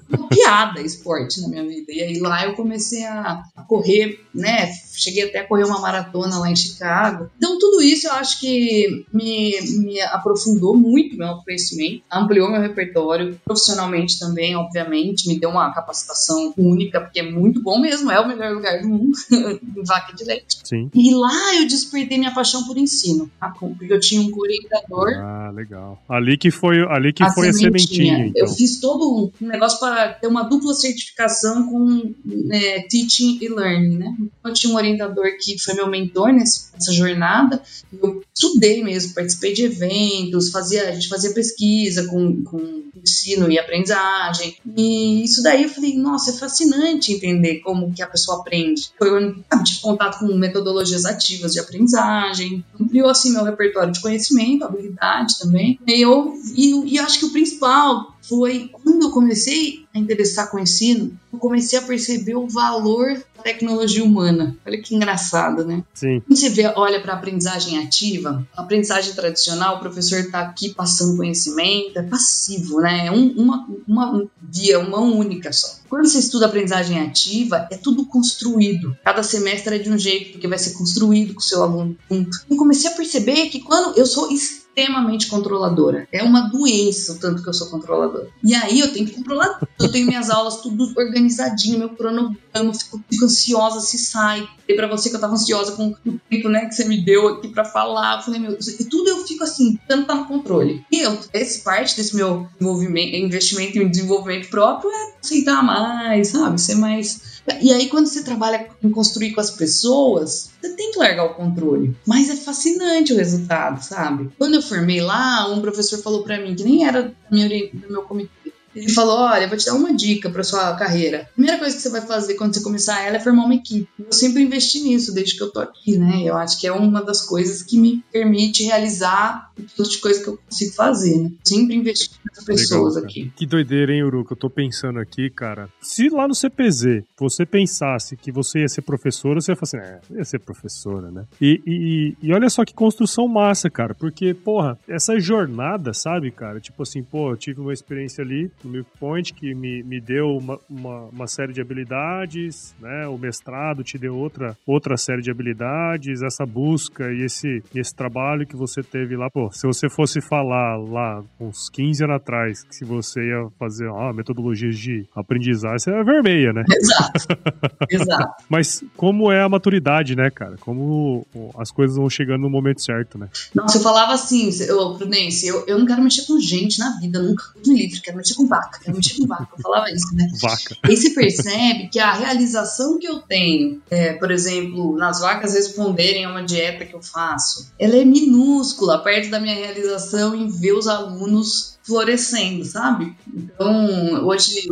uma piada esporte na minha vida. E aí lá eu comecei a, a, correr, né? Cheguei até a correr uma maratona lá em Chicago. Então tudo isso eu acho que me, me aprofundou muito meu conhecimento, ampliou meu repertório, profissionalmente também, obviamente, me deu uma capacitação única, porque é muito bom mesmo, é o melhor lugar do mundo, (laughs) vaca de leite. Sim. E lá eu despertei minha paixão por ensino, tá? porque eu tinha um orientador. Ah, legal. Ali que foi, ali que a foi sementinha. a sementinha. Então. Eu fiz todo um negócio para ter uma dupla certificação com é, teaching e learning, né? Eu tinha um orientador que foi meu mentor nessa jornada. Eu estudei mesmo, participei de eventos, fazia, a gente fazia pesquisa com, com ensino e aprendizagem. E isso daí eu falei, nossa, é fascinante entender como que a pessoa aprende. Foi eu tive contato com metodologias ativas de aprendizagem, ampliou assim meu repertório de conhecimento, habilidade também. E eu e, e acho que o principal foi quando eu comecei a interessar com o ensino, eu comecei a perceber o valor tecnologia humana. Olha que engraçado, né? Sim. Quando você vê, olha para a aprendizagem ativa, a aprendizagem tradicional, o professor está aqui passando conhecimento, é passivo, né? É um, uma, uma via, uma única só. Quando você estuda aprendizagem ativa, é tudo construído. Cada semestre é de um jeito, porque vai ser construído com o seu aluno junto. Eu comecei a perceber que quando eu sou extremamente controladora. É uma doença o tanto que eu sou controladora. E aí eu tenho que controlar. Eu tenho minhas aulas tudo organizadinho, meu cronograma, fico, fico ansiosa se sai. E para você que eu tava ansiosa com o tempo, né, que você me deu aqui para falar, eu falei, meu, e tudo eu fico assim, tanto tá no controle. E eu, esse parte desse meu investimento em desenvolvimento próprio é aceitar mais, sabe? Ser mais e aí, quando você trabalha em construir com as pessoas, você tem que largar o controle. Mas é fascinante o resultado, sabe? Quando eu formei lá, um professor falou para mim, que nem era do meu comitê, ele falou: Olha, vou te dar uma dica para sua carreira. A primeira coisa que você vai fazer quando você começar ela é formar uma equipe. Eu sempre investi nisso desde que eu tô aqui, né? Eu acho que é uma das coisas que me permite realizar o tipo de coisa que eu consigo fazer, né? Sempre investi nas pessoas Legal, aqui. Que doideira, hein, Uruca? Eu tô pensando aqui, cara. Se lá no CPZ você pensasse que você ia ser professora, você ia falar assim: É, ia ser professora, né? E, e, e olha só que construção massa, cara. Porque, porra, essa jornada, sabe, cara? Tipo assim, pô, eu tive uma experiência ali no Milk Point, que me, me deu uma, uma, uma, série de habilidades, né? O mestrado te deu outra, outra série de habilidades, essa busca e esse, esse trabalho que você teve lá. Pô, se você fosse falar lá uns 15 anos atrás que se você ia fazer ó, metodologias de aprendizagem, você é vermelha, né? Exato. (laughs) Exato. Mas como é a maturidade, né, cara? Como as coisas vão chegando no momento certo, né? Nossa, eu falava assim, eu, Prudência, eu, eu não quero mexer com gente na vida, nunca. Me livre, quero mexer com vaca, eu mexi com vaca, eu falava isso, né? Vaca. E se percebe que a realização que eu tenho, é, por exemplo, nas vacas responderem a uma dieta que eu faço, ela é minúscula perto da minha realização em ver os alunos florescendo, sabe? Então, hoje,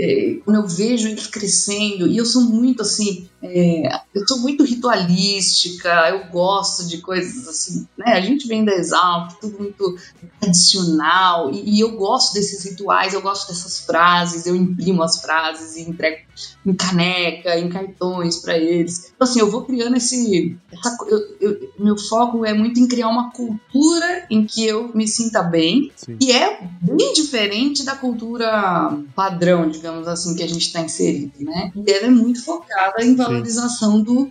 é, quando eu vejo eles crescendo, e eu sou muito assim, é, eu sou muito ritualística, eu gosto de coisas assim, né? A gente vem da Exalto, tudo muito tradicional, e, e, eu gosto desses rituais, eu gosto dessas frases, eu imprimo as frases e entrego em caneca, em cartões para eles. Então, assim, eu vou criando esse. Essa, eu, eu, meu foco é muito em criar uma cultura em que eu me sinta bem, Sim. e é bem diferente da cultura padrão, digamos assim, que a gente está inserido, né? E ela é muito focada em valorização do,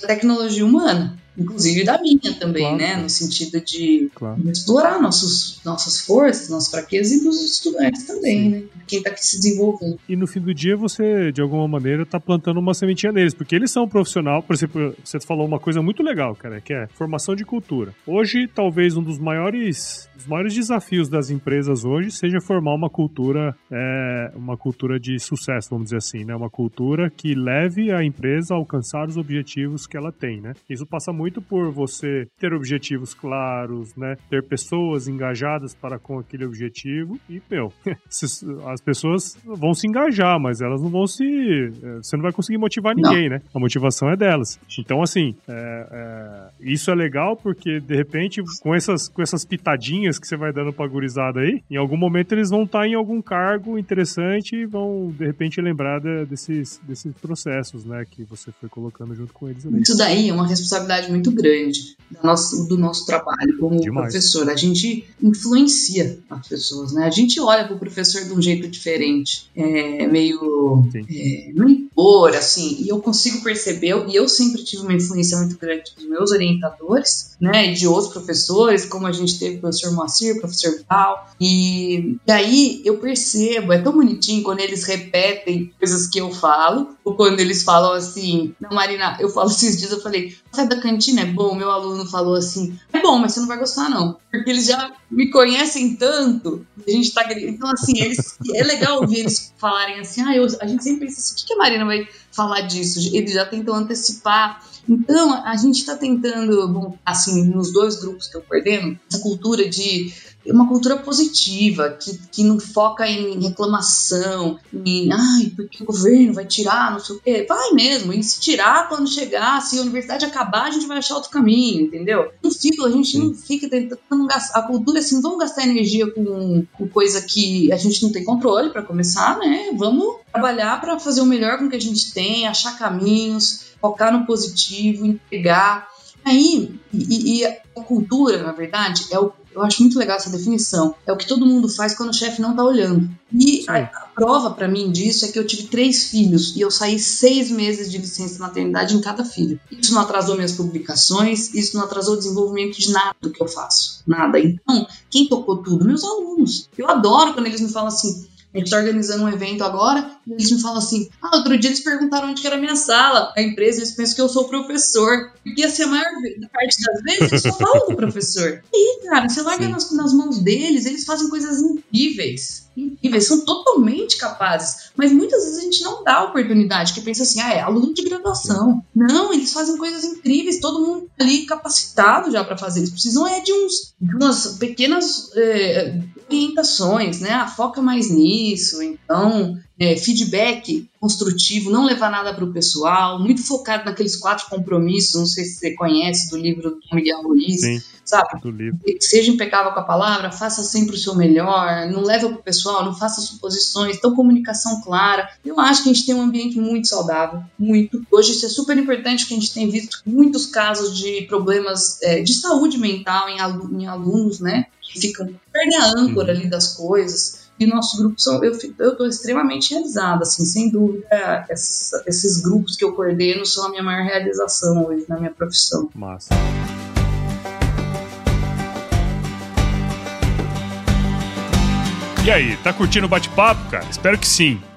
da tecnologia humana inclusive da minha também, claro. né? No sentido de claro. explorar nossos, nossas forças, nossas fraquezas e dos estudantes também, Sim. né? Quem está aqui se desenvolvendo. E no fim do dia você, de alguma maneira, está plantando uma sementinha neles, porque eles são um profissional, por exemplo, você falou uma coisa muito legal, cara, que é formação de cultura. Hoje, talvez um dos maiores, os maiores desafios das empresas hoje seja formar uma cultura, é, uma cultura de sucesso, vamos dizer assim, né? Uma cultura que leve a empresa a alcançar os objetivos que ela tem, né? Isso passa muito muito por você ter objetivos claros, né? Ter pessoas engajadas para com aquele objetivo e, meu, (laughs) as pessoas vão se engajar, mas elas não vão se... Eh, você não vai conseguir motivar ninguém, não. né? A motivação é delas. Então, assim, é, é, isso é legal porque, de repente, com essas, com essas pitadinhas que você vai dando pra gurizada aí, em algum momento eles vão estar tá em algum cargo interessante e vão, de repente, lembrar de, desses, desses processos, né? Que você foi colocando junto com eles ali. Isso daí é uma responsabilidade muito grande do nosso, do nosso trabalho como Demais. professor. A gente influencia as pessoas, né? A gente olha para o professor de um jeito diferente, é, meio é, não impor, assim, e eu consigo perceber, e eu sempre tive uma influência muito grande dos meus orientadores, né, e de outros professores, como a gente teve o professor Moacir, o professor Val, e daí eu percebo, é tão bonitinho quando eles repetem coisas que eu falo, ou quando eles falam assim, não, Marina, eu falo (laughs) esses dias, eu falei, sai da cantina é bom, meu aluno falou assim, é bom, mas você não vai gostar não, porque eles já me conhecem tanto, a gente tá, então assim, eles, é legal ouvir eles falarem assim, ah, eu, a gente sempre pensa assim, o que, que a Marina vai falar disso? Eles já tentam antecipar, então a gente está tentando, bom, assim, nos dois grupos que eu coordeno, essa cultura de uma cultura positiva, que, que não foca em reclamação, em ai, porque o governo vai tirar, não sei o quê. Vai mesmo, e se tirar quando chegar, se a universidade acabar, a gente vai achar outro caminho, entendeu? Não fica, a gente não fica tentando gastar. A cultura assim, vamos gastar energia com, com coisa que a gente não tem controle para começar, né? Vamos trabalhar para fazer o melhor com o que a gente tem, achar caminhos, focar no positivo, entregar. Aí, e, e, a cultura, na verdade, é o eu acho muito legal essa definição. É o que todo mundo faz quando o chefe não está olhando. E a, a, prova para mim disso é que eu tive três filhos e eu saí seis meses de licença maternidade em cada filho. Isso não atrasou minhas publicações, isso não atrasou o desenvolvimento de nada do que eu faço. Nada. Então, quem tocou tudo? Meus alunos. Eu adoro quando eles me falam assim: a gente está organizando um evento agora e eles me falam assim: ah, outro dia eles perguntaram onde que era a minha sala. A empresa, eles pensam que eu sou professor. Porque assim, a maior parte das vezes eles só falam do professor. E aí, cara, você larga nas, nas mãos deles, eles fazem coisas incríveis incríveis, são totalmente capazes, mas muitas vezes a gente não dá oportunidade, que pensa assim, ah, é aluno de graduação. Não, eles fazem coisas incríveis, todo mundo ali capacitado já para fazer. Eles precisam é de uns de umas pequenas é, orientações, né? Ah, foca mais nisso, então é, feedback construtivo, não levar nada para o pessoal, muito focado naqueles quatro compromissos, não sei se você conhece do livro do Miguel Luiz, Sim, sabe? Do livro. Seja impecável com a palavra, faça sempre o seu melhor, não leva para o pessoal, não faça suposições, então comunicação clara. Eu acho que a gente tem um ambiente muito saudável, muito. Hoje isso é super importante, porque a gente tem visto muitos casos de problemas é, de saúde mental em, em alunos, né? Ficam, perdem a âncora uhum. ali das coisas e nossos grupos são, eu estou extremamente realizada, assim, sem dúvida, esses, esses grupos que eu coordeno são a minha maior realização hoje na minha profissão. Massa. E aí, tá curtindo o bate-papo, cara? Espero que sim.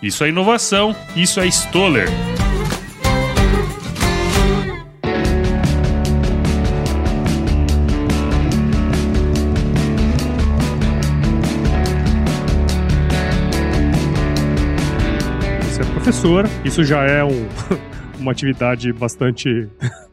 Isso é inovação, isso é Stoller. Você é professora, isso já é um, (laughs) uma atividade bastante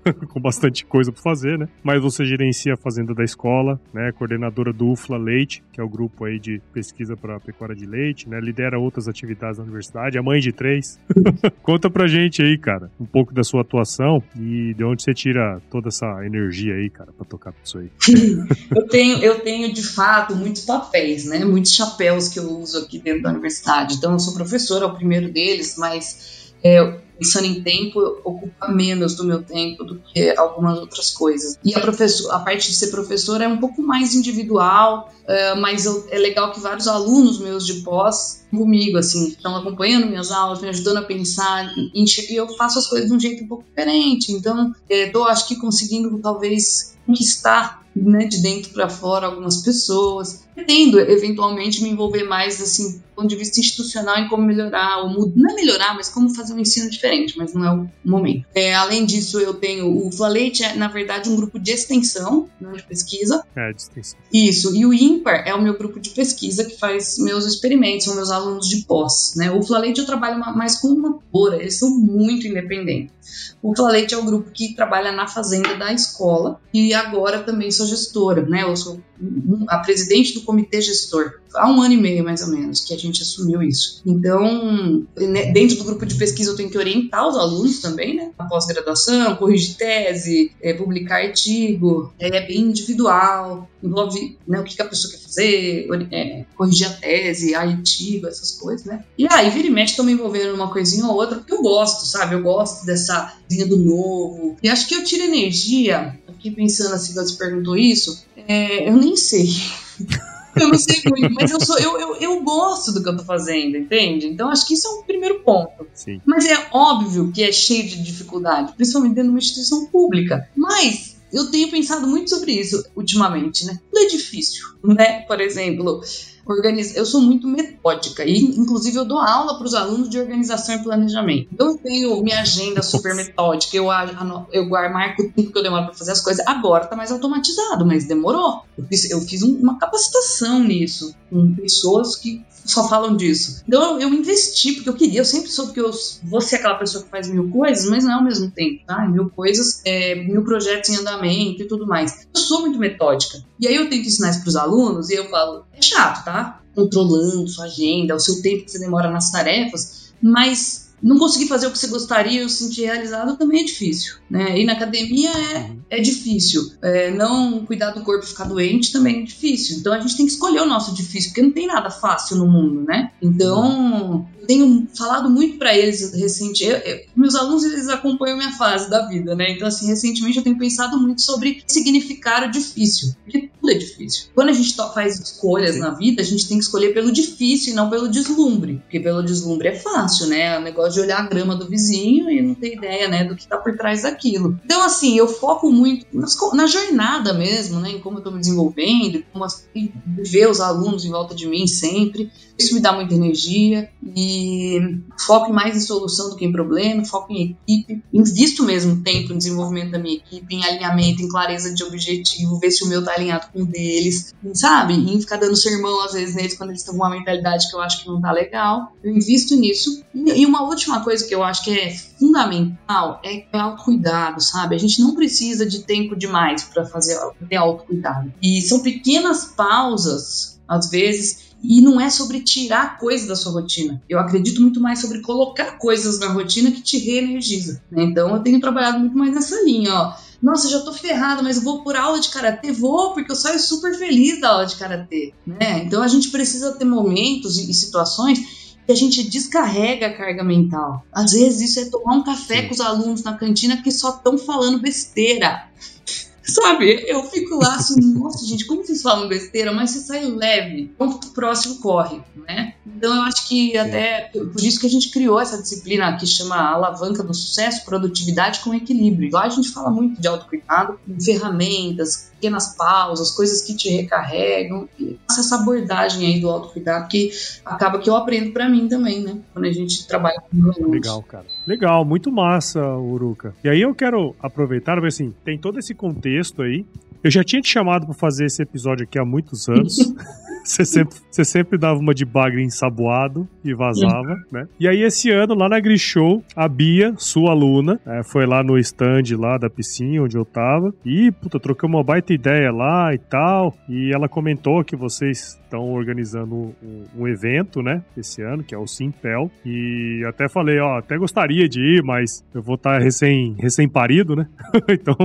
(laughs) com bastante coisa para fazer, né? Mas você gerencia a fazenda da escola, né? Coordenadora do UFLA Leite, que é o grupo aí de pesquisa para pecuária de leite, né? Lidera outras atividades na universidade, a mãe de três. (laughs) Conta pra gente aí, cara, um pouco da sua atuação e de onde você tira toda essa energia aí, cara, para tocar isso aí. (laughs) eu tenho, eu tenho de fato muitos papéis, né? Muitos chapéus que eu uso aqui dentro da universidade. Então eu sou professora, é o primeiro deles, mas é, pensando em tempo, ocupa menos do meu tempo do que algumas outras coisas. E a, professor, a parte de ser professora é um pouco mais individual, uh, mas eu, é legal que vários alunos meus de pós comigo, assim, estão acompanhando minhas aulas, me ajudando a pensar, e eu faço as coisas de um jeito um pouco diferente. Então, estou, acho que, conseguindo talvez conquistar né, de dentro para fora algumas pessoas. Pretendo eventualmente me envolver mais assim, do ponto de vista institucional em como melhorar, ou não é melhorar, mas como fazer um ensino diferente, mas não é o momento. É, além disso, eu tenho o Flalete, é na verdade um grupo de extensão, não de pesquisa. É, de extensão. Isso, e o IMPAR é o meu grupo de pesquisa que faz meus experimentos, são meus alunos de pós. Né? O Flalete eu trabalho mais com uma pura, eles são muito independentes. O Flalete é o grupo que trabalha na fazenda da escola e agora também sou gestora, né? Eu sou a presidente do comitê gestor. Há um ano e meio, mais ou menos, que a gente assumiu isso. Então, né, dentro do grupo de pesquisa, eu tenho que orientar os alunos também, né? A pós-graduação, corrigir tese, é, publicar artigo. É bem individual, envolve né, o que, a pessoa quer fazer, é, corrigir a tese, artigo, essas coisas, né? E aí, vira e mexe, estou me envolvendo numa coisinha ou outra, porque eu gosto, sabe? Eu gosto dessa linha do novo. E acho que eu tiro energia, aqui pensando assim, quando você perguntou isso, é, eu nem sei. (laughs) eu não sei muito, mas eu, sou, eu, eu, eu gosto do que eu tô fazendo, entende? Então acho que isso é um primeiro ponto. Sim. Mas é óbvio que é cheio de dificuldade, principalmente dentro de uma instituição pública. Mas eu tenho pensado muito sobre isso ultimamente, né? Tudo é difícil, né? Por exemplo, organiz... eu sou muito metódica e, inclusive, eu dou aula para os alunos de organização e planejamento. Então, eu tenho minha agenda super metódica, eu, eu guardo, marco o tempo que eu demoro para fazer as coisas. Agora está mais automatizado, mas demorou. Eu fiz, eu fiz uma capacitação nisso com pessoas que só falam disso. Então eu, eu, investi, porque eu queria, eu sempre soube que eu vou ser aquela pessoa que faz mil coisas, mas não é ao mesmo tempo, tá? Mil coisas, é, mil projetos em andamento e tudo mais. Eu sou muito metódica. E aí eu tento ensinar isso pros alunos e eu falo, é chato, tá? Controlando sua agenda, o seu tempo que você demora nas tarefas, mas não conseguir fazer o que você gostaria ou sentir realizado também é difícil, né? Ir na academia é, é difícil. É, não cuidar do corpo e ficar doente também é difícil. Então a gente tem que escolher o nosso difícil, porque não tem nada fácil no mundo, né? Então tenho falado muito para eles recente. Eu, eu, meus alunos eles acompanham minha fase da vida, né? Então assim recentemente eu tenho pensado muito sobre significar o difícil, porque tudo é difícil. Quando a gente faz escolhas na vida, a gente tem que escolher pelo difícil e não pelo deslumbre, porque pelo deslumbre é fácil, né? O negócio de olhar a grama do vizinho e não ter ideia, né, do que tá por trás daquilo. Então, assim, eu foco muito nas, na jornada mesmo, né, em como eu tô me desenvolvendo, como as, ver os alunos em volta de mim sempre. Isso me dá muita energia e foco mais em solução do que em problema, foco em equipe, invisto mesmo tempo em desenvolvimento da minha equipe, em alinhamento, em clareza de objetivo, ver se o meu tá alinhado com o deles, sabe? Em ficar dando sermão às vezes neles quando eles estão com uma mentalidade que eu acho que não tá legal. Eu invisto nisso. E uma última coisa que eu acho que é fundamental é autocuidado, sabe? A gente não precisa de tempo demais para fazer ter autocuidado. E são pequenas pausas às vezes, e não é sobre tirar coisas da sua rotina. Eu acredito muito mais sobre colocar coisas na rotina que te reenergiza. Né? Então eu tenho trabalhado muito mais nessa linha, ó. Nossa, já tô ferrado, mas vou por aula de karatê? Vou, porque eu saio super feliz da aula de karatê, né? Então a gente precisa ter momentos e situações que a gente descarrega a carga mental. Às vezes isso é tomar um café com os alunos na cantina que só estão falando besteira. Sabe? Eu fico lá assim, nossa, gente, como vocês falam besteira, mas você sai leve. Então, o próximo corre, né? Então, eu acho que até por isso que a gente criou essa disciplina que chama Alavanca do Sucesso, Produtividade com Equilíbrio. Lá a gente fala muito de autocuidado, ferramentas, pequenas pausas, coisas que te recarregam. E essa abordagem aí do autocuidado que acaba que eu aprendo para mim também, né? Quando a gente trabalha com Legal, cara. Legal, muito massa, Uruca. E aí eu quero aproveitar, ver assim, tem todo esse contexto aí. Eu já tinha te chamado para fazer esse episódio aqui há muitos anos. (laughs) Você sempre, você sempre dava uma de bagre ensaboado e vazava, uhum. né? E aí, esse ano, lá na Grishow, a Bia, sua aluna, é, foi lá no stand lá da piscina onde eu tava. E, puta, trocamos uma baita ideia lá e tal. E ela comentou que vocês estão organizando um, um, evento, né, esse ano, que é o Simpel. E até falei, ó, até gostaria de ir, mas eu vou estar tá recém, recém-parido, né? (laughs) então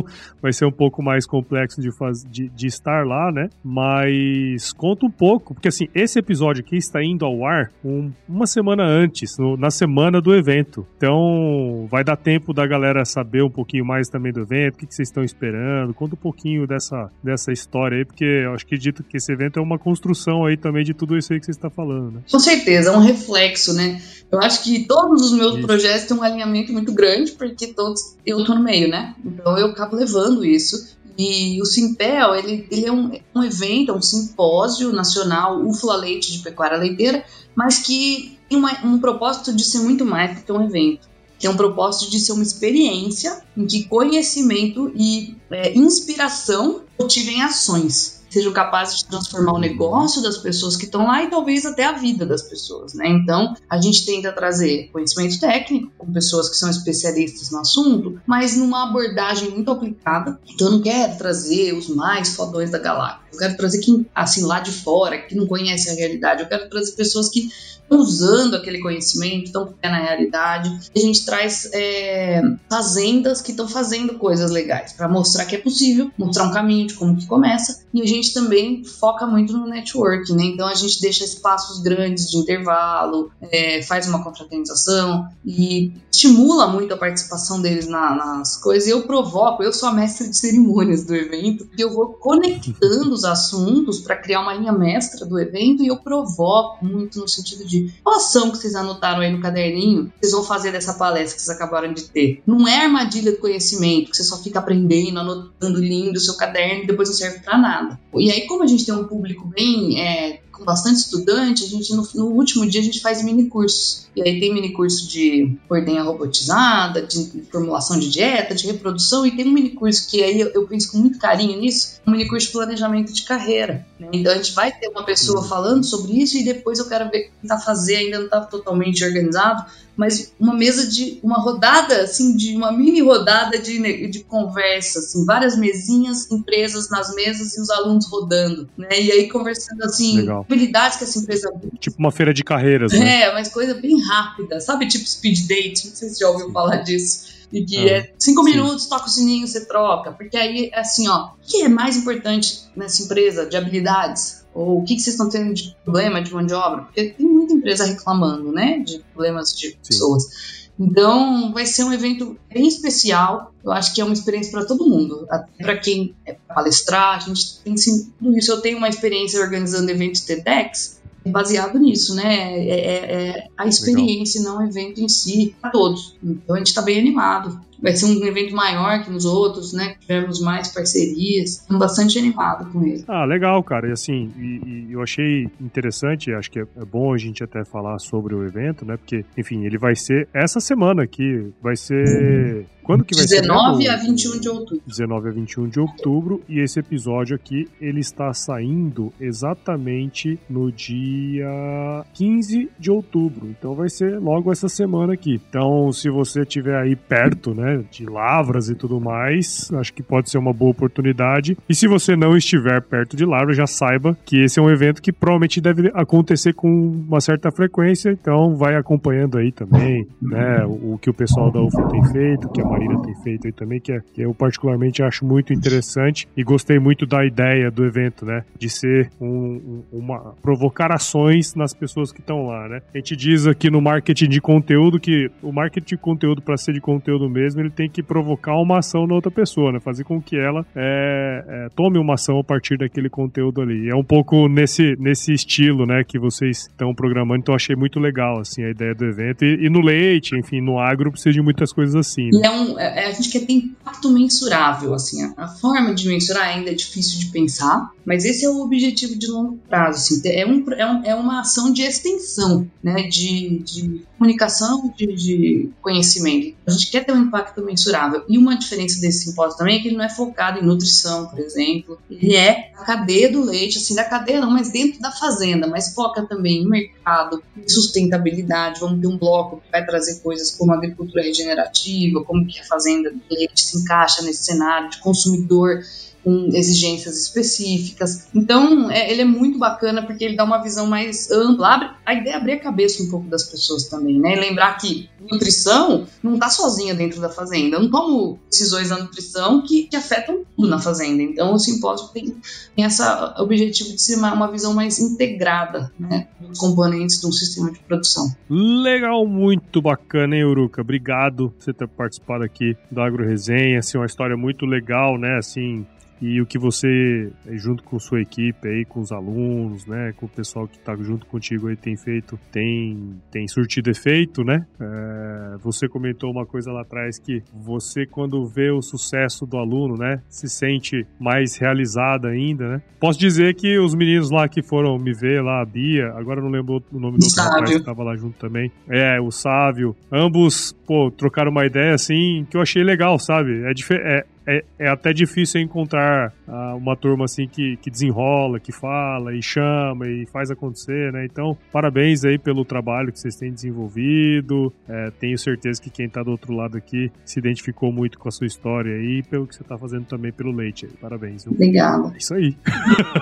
vai ser um pouco mais complexo de, faz, de, de estar lá, né? Mas conta um pouco, porque assim, esse episódio aqui está indo ao ar um, uma semana antes, no, na semana do evento. Então vai dar tempo da galera saber um pouquinho mais também do evento, o que, que vocês estão esperando. Conta um pouquinho dessa, dessa história aí, porque eu acho que dito que esse evento é uma construção aí também de tudo isso aí que você está falando, né? Com certeza, é um reflexo, né? Eu acho que todos os meus isso. projetos têm um alinhamento muito grande, porque todos eu tô no meio, né? Então eu acabo levando isso. E o Simpel, ele, ele é um, um evento, é um simpósio nacional UFLA Leite de Pecuária Leiteira, mas que tem uma, um propósito de ser muito mais do que um evento. Tem um propósito de ser uma experiência em que conhecimento e é, inspiração motivem ações sejam capazes de transformar o negócio das pessoas que estão lá e talvez até a vida das pessoas, né? Então, a gente tenta trazer conhecimento técnico com pessoas que são especialistas no assunto, mas numa abordagem muito aplicada. Então, eu não quero trazer os mais fodões da galáxia. Eu quero trazer quem, assim, lá de fora, que não conhece a realidade. Eu quero trazer pessoas que usando aquele conhecimento, estão na realidade. A gente traz é, fazendas que estão fazendo coisas legais para mostrar que é possível, mostrar um caminho de como que começa. E a gente também foca muito no networking, né? Então a gente deixa espaços grandes de intervalo, é, faz uma confraternização e estimula muito a participação deles na, nas coisas. Eu provoco, eu sou a mestre de cerimônias do evento, e eu vou conectando os assuntos para criar uma linha mestra do evento e eu provoco muito no sentido de qual ação que vocês anotaram aí no caderninho vocês vão fazer dessa palestra que vocês acabaram de ter. Não é armadilha do conhecimento, que você só fica aprendendo, anotando lindo o seu caderno e depois não serve para nada. E aí, como a gente tem um público bem é, com bastante estudante, a gente no, no, último dia a gente faz mini cursos. E aí tem mini curso de ordenha robotizada, de formulação de dieta, de reprodução, e tem um mini curso que aí eu, eu penso com muito carinho nisso, um mini curso de planejamento de carreira. Né? Então a gente vai ter uma pessoa falando sobre isso e depois eu quero ver quem tá fazer, ainda não está totalmente organizado, mas uma mesa de uma rodada assim de uma mini rodada de, de conversa, assim, várias mesinhas, empresas nas mesas e os alunos rodando, né? E aí conversando assim, Legal. habilidades que essa empresa tipo uma feira de carreiras, né? É, mas coisa bem rápida, sabe? Tipo speed date, não sei se você já ouviu falar disso. E que ah, é cinco sim. minutos, toca o sininho, você troca. Porque aí, assim, ó, o que é mais importante nessa empresa de habilidades? Ou o que, que vocês estão tendo de problema de mão de obra? Porque tem muita empresa reclamando, né? De problemas de Sim. pessoas. Então, vai ser um evento bem especial. Eu acho que é uma experiência para todo mundo. Até para quem é palestrar, a gente tem tudo isso. Eu tenho uma experiência organizando eventos TEDx baseado nisso, né? É, é, é a experiência, Legal. não o evento em si, para todos. Então, a gente está bem animado vai ser um evento maior que nos outros, né? Tivemos mais parcerias, estamos bastante animado com ele. Ah, legal, cara. E assim, e, e eu achei interessante, acho que é, é, bom a gente até falar sobre o evento, né? Porque, enfim, ele vai ser essa semana aqui, vai ser. Quando que vai 19 ser? 19 a 21 de outubro. 19 a 21 de outubro. E esse episódio aqui, ele está saindo exatamente no dia 15 de outubro. Então vai ser logo essa semana aqui. Então, se você estiver aí perto, né? De lavras e tudo mais. Acho que pode ser uma boa oportunidade. E se você não estiver perto de lavras, já saiba que esse é um evento que provavelmente deve acontecer com uma certa frequência. Então vai acompanhando aí também, né? O, o que o pessoal da UFA tem feito, o que a Marina tem feito aí também, que, é, que eu particularmente acho muito interessante e gostei muito da ideia do evento, né? De ser um, uma provocar ações nas pessoas que estão lá, né? A gente diz aqui no marketing de conteúdo que o marketing de conteúdo para ser de conteúdo mesmo ele tem que provocar uma ação na outra pessoa, né? Fazer com que ela é, é, tome uma ação a partir daquele conteúdo ali. É um pouco nesse, nesse estilo, né, que vocês estão programando. Então achei muito legal, assim, a ideia do evento. E, e no leite, enfim, no agro precisa de muitas coisas assim. Né? É um, é, a gente quer ter impacto mensurável, assim. A, a, forma de mensurar ainda é difícil de pensar, mas esse é o objetivo de longo prazo, assim. É, um, é, um, é uma ação de extensão, né, de, de comunicação, de, de conhecimento. A gente quer ter um impacto impacto mensurável. E uma diferença desse simpósio também é que ele não é focado em nutrição, por exemplo. Ele é a cadeia do leite, assim, da cadeia não, mas dentro da fazenda, mas foca também em mercado, em sustentabilidade. Vamos ter um bloco que vai trazer coisas como agricultura regenerativa, como que a fazenda do leite se encaixa nesse cenário de consumidor com exigências específicas. Então, é, ele é muito bacana porque ele dá uma visão mais ampla. Abre, a ideia é abrir a cabeça um pouco das pessoas também, né? E lembrar que nutrição não está sozinha dentro da fazenda. Eu não tomo decisões da nutrição que, que afetam tudo na fazenda. Então, o simpósio tem, tem esse objetivo de ser uma, uma visão mais integrada né, dos componentes de um sistema de produção. Legal, muito bacana, hein, Uruca? Obrigado por você ter participado aqui da Agro Resenha. Assim, uma história muito legal, né? Assim, e o que você, junto com sua equipe aí, com os alunos, né, com o pessoal que está junto contigo aí tem feito, tem, tem surtido efeito, né? É, você comentou uma coisa lá atrás que você, quando vê o sucesso do aluno, né, se sente mais realizada ainda, né? Posso dizer que os meninos lá que foram me ver lá, a Bia, agora não lembro o nome do outro rapaz que estava lá junto também. É, o Sávio. Ambos, pô, trocaram uma ideia assim que eu achei legal, sabe? É, é, é, é até difícil encontrar uh, uma turma assim que, que desenrola, que fala e chama e faz acontecer, né? Então, parabéns aí pelo trabalho que vocês têm desenvolvido. É, tenho certeza que quem tá do outro lado aqui se identificou muito com a sua história aí e pelo que você tá fazendo também pelo leite aí. Parabéns. Viu? Obrigada. É isso aí.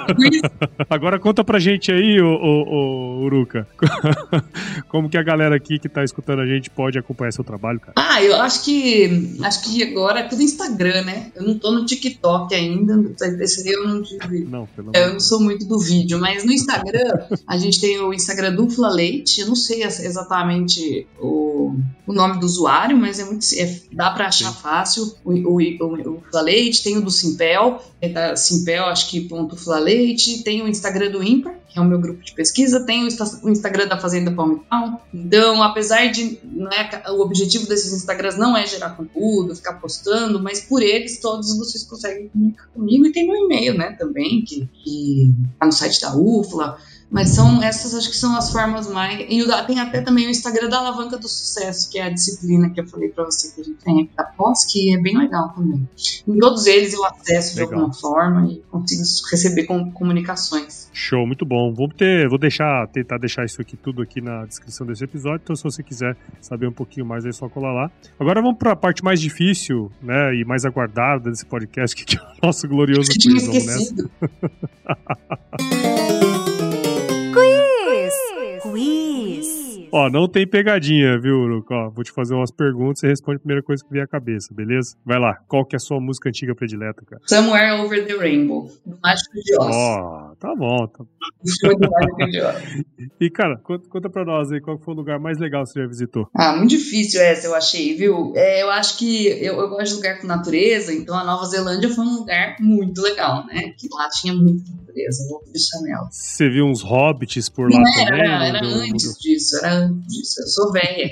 (laughs) Agora conta pra gente aí, ô, ô, ô, Uruca, (laughs) como que a galera aqui que tá escutando a gente pode acompanhar seu trabalho, cara? Ah, eu acho que acho que agora é tudo Instagram, né? Eu não tô no TikTok ainda, esse eu não tive. Não, pelo Eu não sou muito do vídeo, mas no Instagram, a gente tem o Instagram Dupla Leite, eu não sei exatamente o, o nome do usuário, mas é muito. É, dá para achar Sim. fácil o, o, o, o Fla Leite, tem o do Simpel, é da Simpel, acho que ponto Fla Leite, tem o Instagram do Ímpar, que é o meu grupo de pesquisa, tem o, Instagram da Fazenda Palmital. Então, apesar de não é, o objetivo desses Instagrams não é gerar conteúdo, ficar postando, mas por eles todos vocês conseguem comunicar comigo e tem meu e-mail, né, também, que, que tá no site da UFLA. Mas são essas, acho que são as formas mais. E tem até também o Instagram da Alavanca do Sucesso, que é a disciplina que eu falei para você que a gente tem aqui da pós, que é bem legal também. Em todos eles eu acesso legal. de alguma forma e consigo receber com, comunicações. Show, muito bom. Vou ter, vou deixar, tentar deixar isso aqui tudo aqui na descrição desse episódio. Então, se você quiser saber um pouquinho mais, é só colar lá. Agora vamos para a parte mais difícil, né, e mais aguardada desse podcast, (laughs) que é o nosso glorioso quiz. Vamos (laughs) Ó, não tem pegadinha, viu, Uruco? Ó, vou te fazer umas perguntas e você responde a primeira coisa que vier à cabeça, beleza? Vai lá, qual que é a sua música antiga predileta, cara? Somewhere Over the Rainbow, do Mágico de Oz. Ó, tá bom. Tá... (laughs) e, cara, conta, conta pra nós aí, qual foi o lugar mais legal que você já visitou? Ah, muito difícil essa, eu achei, viu? É, eu acho que eu, eu gosto de lugar com natureza, então a Nova Zelândia foi um lugar muito legal, né? Que lá tinha muita natureza, vou deixar nela. Você viu uns hobbits por lá Não, também? Era, era antes disso, era disso. Eu sou velha.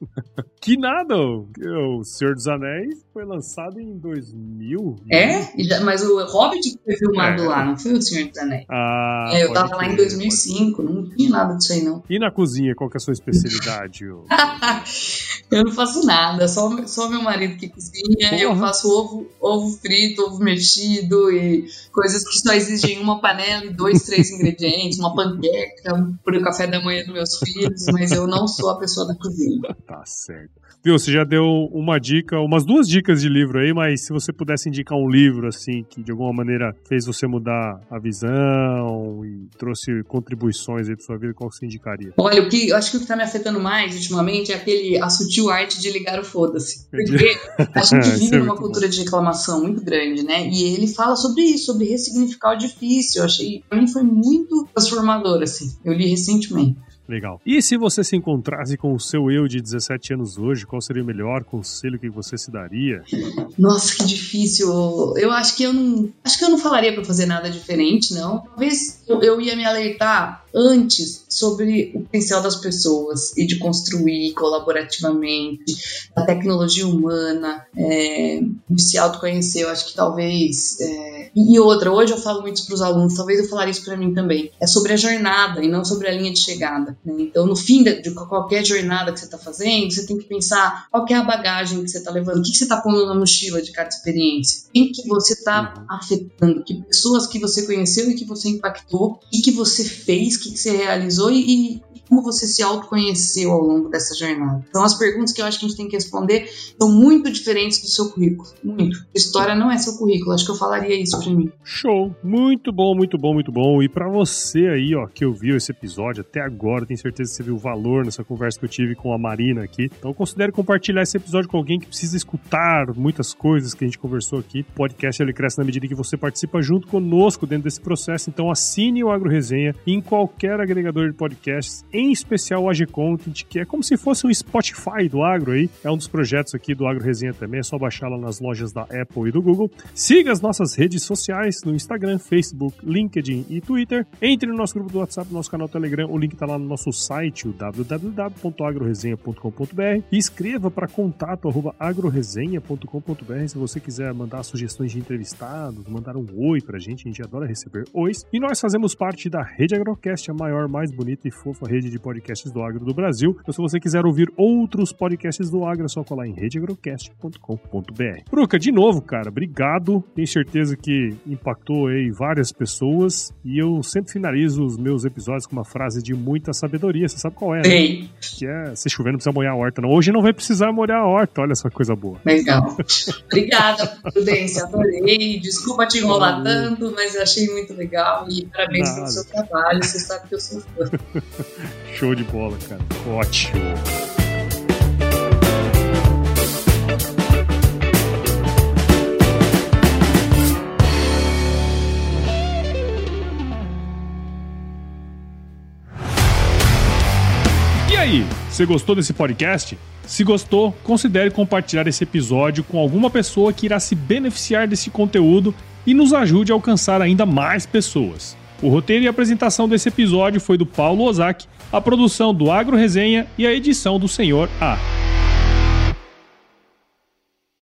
(laughs) que nada! O Senhor dos Anéis foi lançado em 2000. É? Mas o Hobbit foi filmado é. lá, não foi o Senhor dos Anéis. Ah, é, eu tava lá em 2005, não tinha nada disso aí, não. E na cozinha, qual que é a sua especialidade? (laughs) eu não faço nada, só, só meu marido que cozinha. Porra. Eu faço ovo, ovo frito, ovo mexido e coisas que só exigem uma panela e dois, três ingredientes, uma panqueca para o café da manhã dos meus filhos, mas eu não sou a pessoa da cozinha. Tá certo. Viu, você já deu uma dica, umas duas dicas de livro aí, mas se você pudesse indicar um livro, assim, que de alguma maneira fez você mudar a visão e trouxe contribuições aí pra sua vida, qual você indicaria? Olha, o que eu acho que o que tá me afetando mais ultimamente é aquele a sutil arte de ligar o foda-se. Porque a gente (laughs) é vive numa cultura de reclamação muito grande, né? E ele fala sobre isso, sobre ressignificar o difícil. Eu achei, pra mim foi muito transformador, assim. Eu li recentemente. Legal. E se você se encontrasse com o seu eu de 17 anos hoje, qual seria o melhor conselho que você se daria? Nossa, que difícil. Eu acho que eu não, acho que eu não falaria para fazer nada diferente, não. Talvez eu ia me alertar antes sobre o potencial das pessoas e de construir colaborativamente, a tecnologia humana, é, de se autoconhecer. Eu acho que talvez. É, e outra, hoje eu falo muito para os alunos, talvez eu falaria isso para mim também. É sobre a jornada e não sobre a linha de chegada. Né? Então, no fim de, de, qualquer jornada que você está fazendo, você tem que pensar qual é a bagagem que você está levando, o que, que você está pondo na mochila de cada experiência, quem que você está uhum. afetando, que pessoas que você conheceu e que você impactou, e que você fez que, você realizou e como você se autoconheceu ao longo dessa jornada. Então, as perguntas que eu acho que a gente tem que responder são muito diferentes do seu currículo. Muito. História não é seu currículo. Acho que eu falaria isso pra mim. Show. Muito bom, muito bom, muito bom. E para você aí, ó, que ouviu esse episódio até agora, tenho certeza que você viu o valor nessa conversa que eu tive com a Marina aqui. Então, considere compartilhar esse episódio com alguém que precisa escutar muitas coisas que a gente conversou aqui. O podcast ele cresce na medida que você participa junto conosco dentro desse processo. Então, assine o Agro Resenha em qualquer agregador de podcasts em especial o AG Content, que é como se fosse um Spotify do agro aí. É um dos projetos aqui do Agro Resenha também, é só baixar lá nas lojas da Apple e do Google. Siga as nossas redes sociais no Instagram, Facebook, LinkedIn e Twitter. Entre no nosso grupo do WhatsApp, no nosso canal Telegram, o link está lá no nosso site, o www.agroresenha.com.br e escreva para contato@agroresenha.com.br se você quiser mandar sugestões de entrevistados, mandar um oi pra gente, a gente adora receber ois. E nós fazemos parte da Rede Agrocast, a maior, mais bonita e fofa rede de podcasts do agro do Brasil. Então se você quiser ouvir outros podcasts do agro, é só colar em redeagrocast.com.br. Bruca, de novo, cara, obrigado. Tenho certeza que impactou aí várias pessoas e eu sempre finalizo os meus episódios com uma frase de muita sabedoria. Você sabe qual é, né? Que é, se chover não precisa molhar a horta, não. Hoje não vai precisar molhar a horta, olha essa coisa boa. Legal. Obrigada, Prudência, adorei. Desculpa te enrolar tanto, mas achei muito legal e parabéns Nada. pelo seu trabalho. Você sabe que eu sou fã. (laughs) Show de bola, cara. Ótimo. aí, você gostou desse podcast? Se gostou, considere compartilhar esse episódio com alguma pessoa que irá se beneficiar desse conteúdo e nos ajude a alcançar ainda mais pessoas. O roteiro e apresentação desse episódio foi do Paulo Ozaki, a produção do Agro Resenha e a edição do Senhor A.